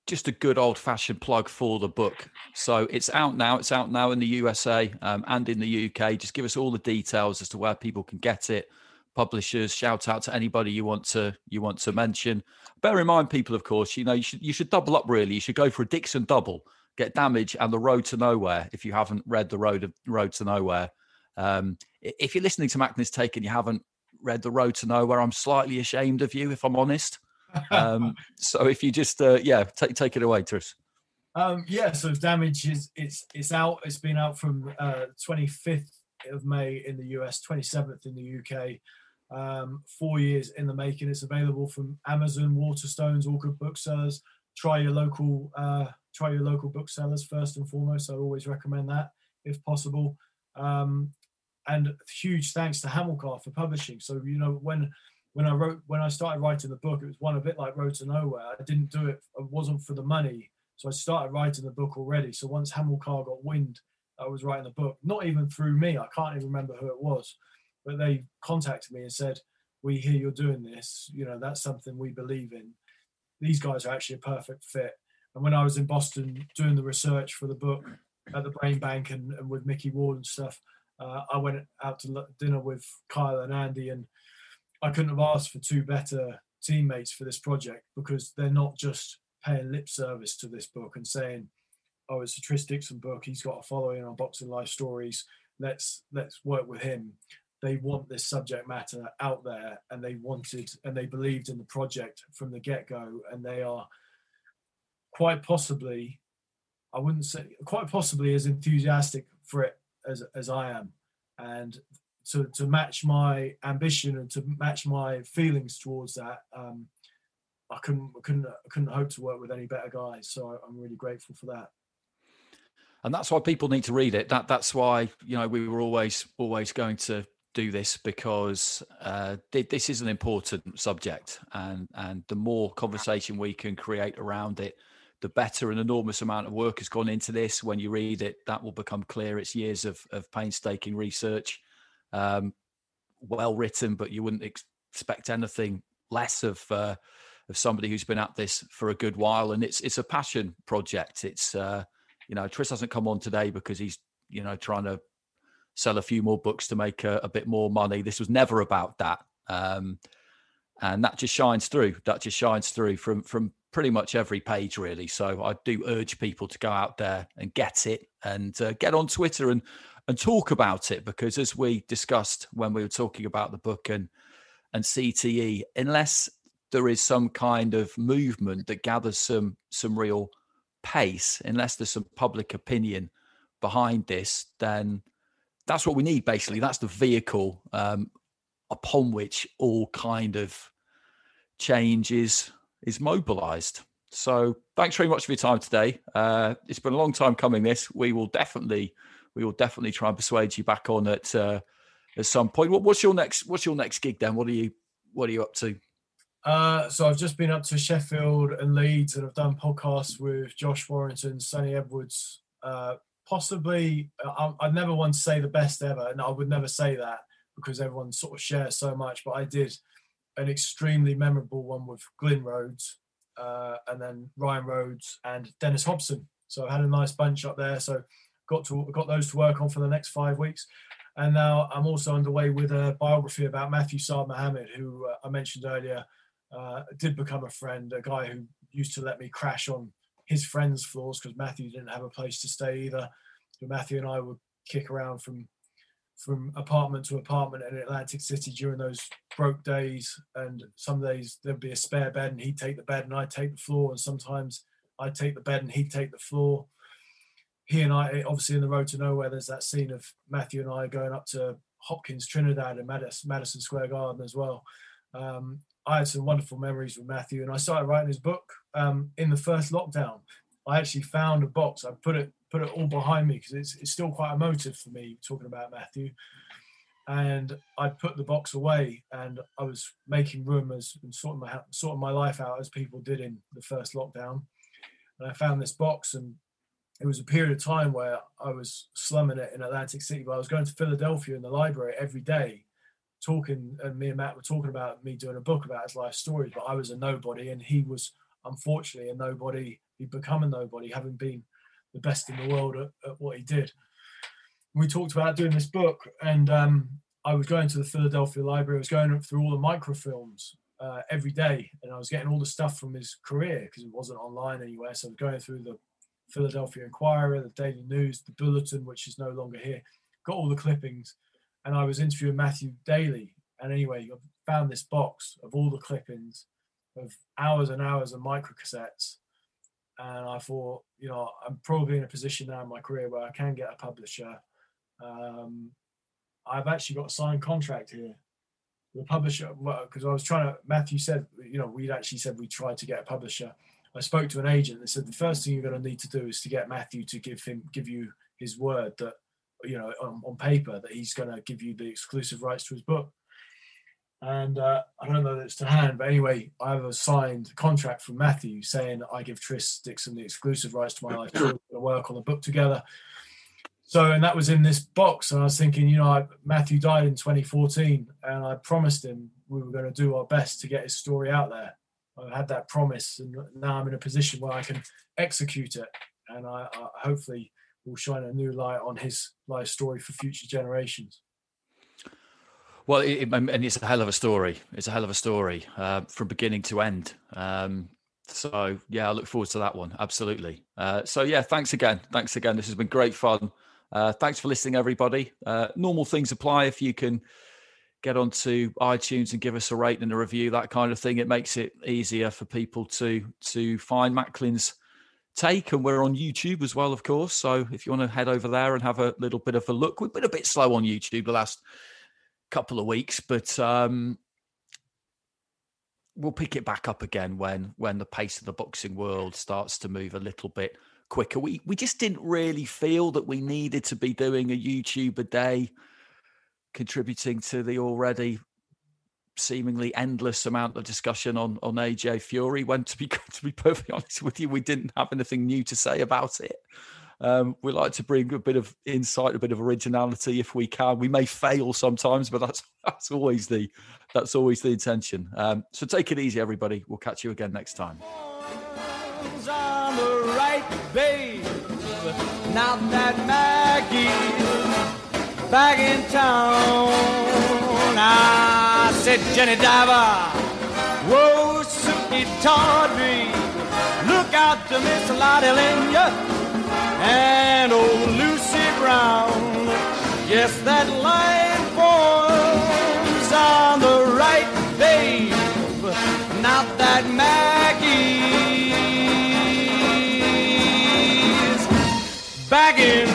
just a good old fashioned plug for the book. So it's out now. It's out now in the USA um, and in the UK. Just give us all the details as to where people can get it publishers shout out to anybody you want to you want to mention bear in mind people of course you know you should you should double up really you should go for a dixon double get damage and the road to nowhere if you haven't read the road of road to nowhere um, if you're listening to Macklin's Take and you haven't read the road to nowhere i'm slightly ashamed of you if i'm honest um, so if you just uh, yeah take take it away tris um, yeah so damage is it's it's out it's been out from uh, 25th of may in the us 27th in the uk um, four years in the making. It's available from Amazon, Waterstones, all good booksellers. Try your local, uh, try your local booksellers first and foremost. I always recommend that if possible. Um, and huge thanks to Hamilcar for publishing. So you know when when I wrote when I started writing the book, it was one a bit like Road to Nowhere. I didn't do it; it wasn't for the money. So I started writing the book already. So once Hamilcar got wind I was writing the book, not even through me, I can't even remember who it was, but they contacted me and said, "We hear you're doing this. You know that's something we believe in. These guys are actually a perfect fit." And when I was in Boston doing the research for the book at the Brain Bank and, and with Micky Ward and stuff, uh, I went out to dinner with Kyle and Andy, and I couldn't have asked for two better teammates for this project because they're not just paying lip service to this book and saying, "Oh, it's a Tris Dixon book. He's got a following on Boxing Life Stories. Let's let's work with him." They want this subject matter out there, and they wanted and they believed in the project from the get go, and they are quite possibly, I wouldn't say quite possibly as enthusiastic for it as as I am, and to to match my ambition and to match my feelings towards that, um, I couldn't couldn't couldn't hope to work with any better guys. So I'm really grateful for that. And that's why people need to read it. That that's why you know we were always always going to do this because uh, this is an important subject, and and the more conversation we can create around it, the better. An enormous amount of work has gone into this. When you read it, that will become clear. It's years of, of painstaking research, um, well written, but you wouldn't expect anything less of uh, of somebody who's been at this for a good while. And it's it's a passion project. It's uh, you know Tris hasn't come on today because he's you know trying to sell a few more books to make a, a bit more money. This was never about that. Um, and that just shines through. That just shines through from from pretty much every page, really. So I do urge people to go out there and get it and uh, get on Twitter and and talk about it because, as we discussed when we were talking about the book and and CTE, unless there is some kind of movement that gathers some some real pace, unless there's some public opinion behind this, then that's what we need. Basically, that's the vehicle um, upon which all kind of change is is mobilized. So thanks very much for your time today. Uh, it's been a long time coming. This we will definitely we will definitely try and persuade you back on at uh, at some point. What, what's your next What's your next gig then? What are you What are you up to? Uh, so I've just been up to Sheffield and Leeds, and I've done podcasts with Josh Warrington, Sunny Edwards. Uh, possibly, I, I never want to say the best ever, and I would never say that because everyone sort of shares so much. But I did an extremely memorable one with Glyn Rhodes, uh, and then Ryan Rhodes and Dennis Hobson. So I had a nice bunch up there. So got to got those to work on for the next five weeks. And now I'm also underway with a biography about Matthew Saad Muhammad, who uh, I mentioned earlier, uh, did become a friend, a guy who used to let me crash on his friends' floors because Matthew didn't have a place to stay either. So Matthew and I would kick around from from apartment to apartment in Atlantic City during those broke days. And some days there'd be a spare bed and he'd take the bed and I'd take the floor. And sometimes I'd take the bed and he'd take the floor. He and I, obviously in the road to nowhere, there's that scene of Matthew and I going up to Hopkins Trinidad and Madison Square Garden as well. Um, I had some wonderful memories with Matthew and I started writing his book um, in the first lockdown. I actually found a box. I put it put it all behind me because it's, it's still quite emotive for me talking about Matthew. And I put the box away and I was making room as and sorting my sorting my life out as people did in the first lockdown. And I found this box and it was a period of time where I was slumming it in Atlantic City, but I was going to Philadelphia in the library every day, talking, and me and Matt were talking about me doing a book about his life stories. But I was a nobody, and he was unfortunately a nobody. He'd become a nobody, having been the best in the world at, at what he did. We talked about doing this book, and um, I was going to the Philadelphia Library. I was going through all the microfilms uh, every day, and I was getting all the stuff from his career because it wasn't online anywhere. So I was going through the Philadelphia Inquirer, the Daily News, the Bulletin, which is no longer here. Got all the clippings, and I was interviewing Matthew daily. And anyway, I found this box of all the clippings of hours and hours of microcassettes and I thought, you know, I'm probably in a position now in my career where I can get a publisher. Um, I've actually got a signed contract here. The publisher, because I was trying to. Matthew said, you know, we'd actually said we tried to get a publisher. I spoke to an agent. They said the first thing you're going to need to do is to get Matthew to give him give you his word that you know, on, on paper that he's going to give you the exclusive rights to his book. And uh, I don't know that it's to hand, but anyway, I have a signed contract from Matthew saying I give Tris Dixon the exclusive rights to my life. To work on the book together. So, and that was in this box. And I was thinking, you know, I, Matthew died in 2014, and I promised him we were going to do our best to get his story out there. I had that promise, and now I'm in a position where I can execute it. And I, I hopefully will shine a new light on his life story for future generations. Well, it, and it's a hell of a story. It's a hell of a story uh, from beginning to end. Um, so yeah, I look forward to that one. Absolutely. Uh, so yeah, thanks again. Thanks again. This has been great fun. Uh, thanks for listening, everybody. Uh, normal things apply if you can get onto iTunes and give us a rate and a review, that kind of thing. It makes it easier for people to to find Macklin's take, and we're on YouTube as well, of course. So if you want to head over there and have a little bit of a look, we've been a bit slow on YouTube the last couple of weeks, but um, we'll pick it back up again when when the pace of the boxing world starts to move a little bit quicker. We we just didn't really feel that we needed to be doing a YouTube a day, contributing to the already seemingly endless amount of discussion on on AJ Fury. When to be to be perfectly honest with you, we didn't have anything new to say about it. Um, we like to bring a bit of insight, a bit of originality if we can. We may fail sometimes, but that's that's always the that's always the intention. Um, so take it easy, everybody. We'll catch you again next time. that Maggie's back in town, I said, Jenny Diver, whoa, Sukey Tawdry, look out to Miss Lotte Lenya and old Lucy Brown. Yes, that line forms on the right, babe. Not that Maggie's back in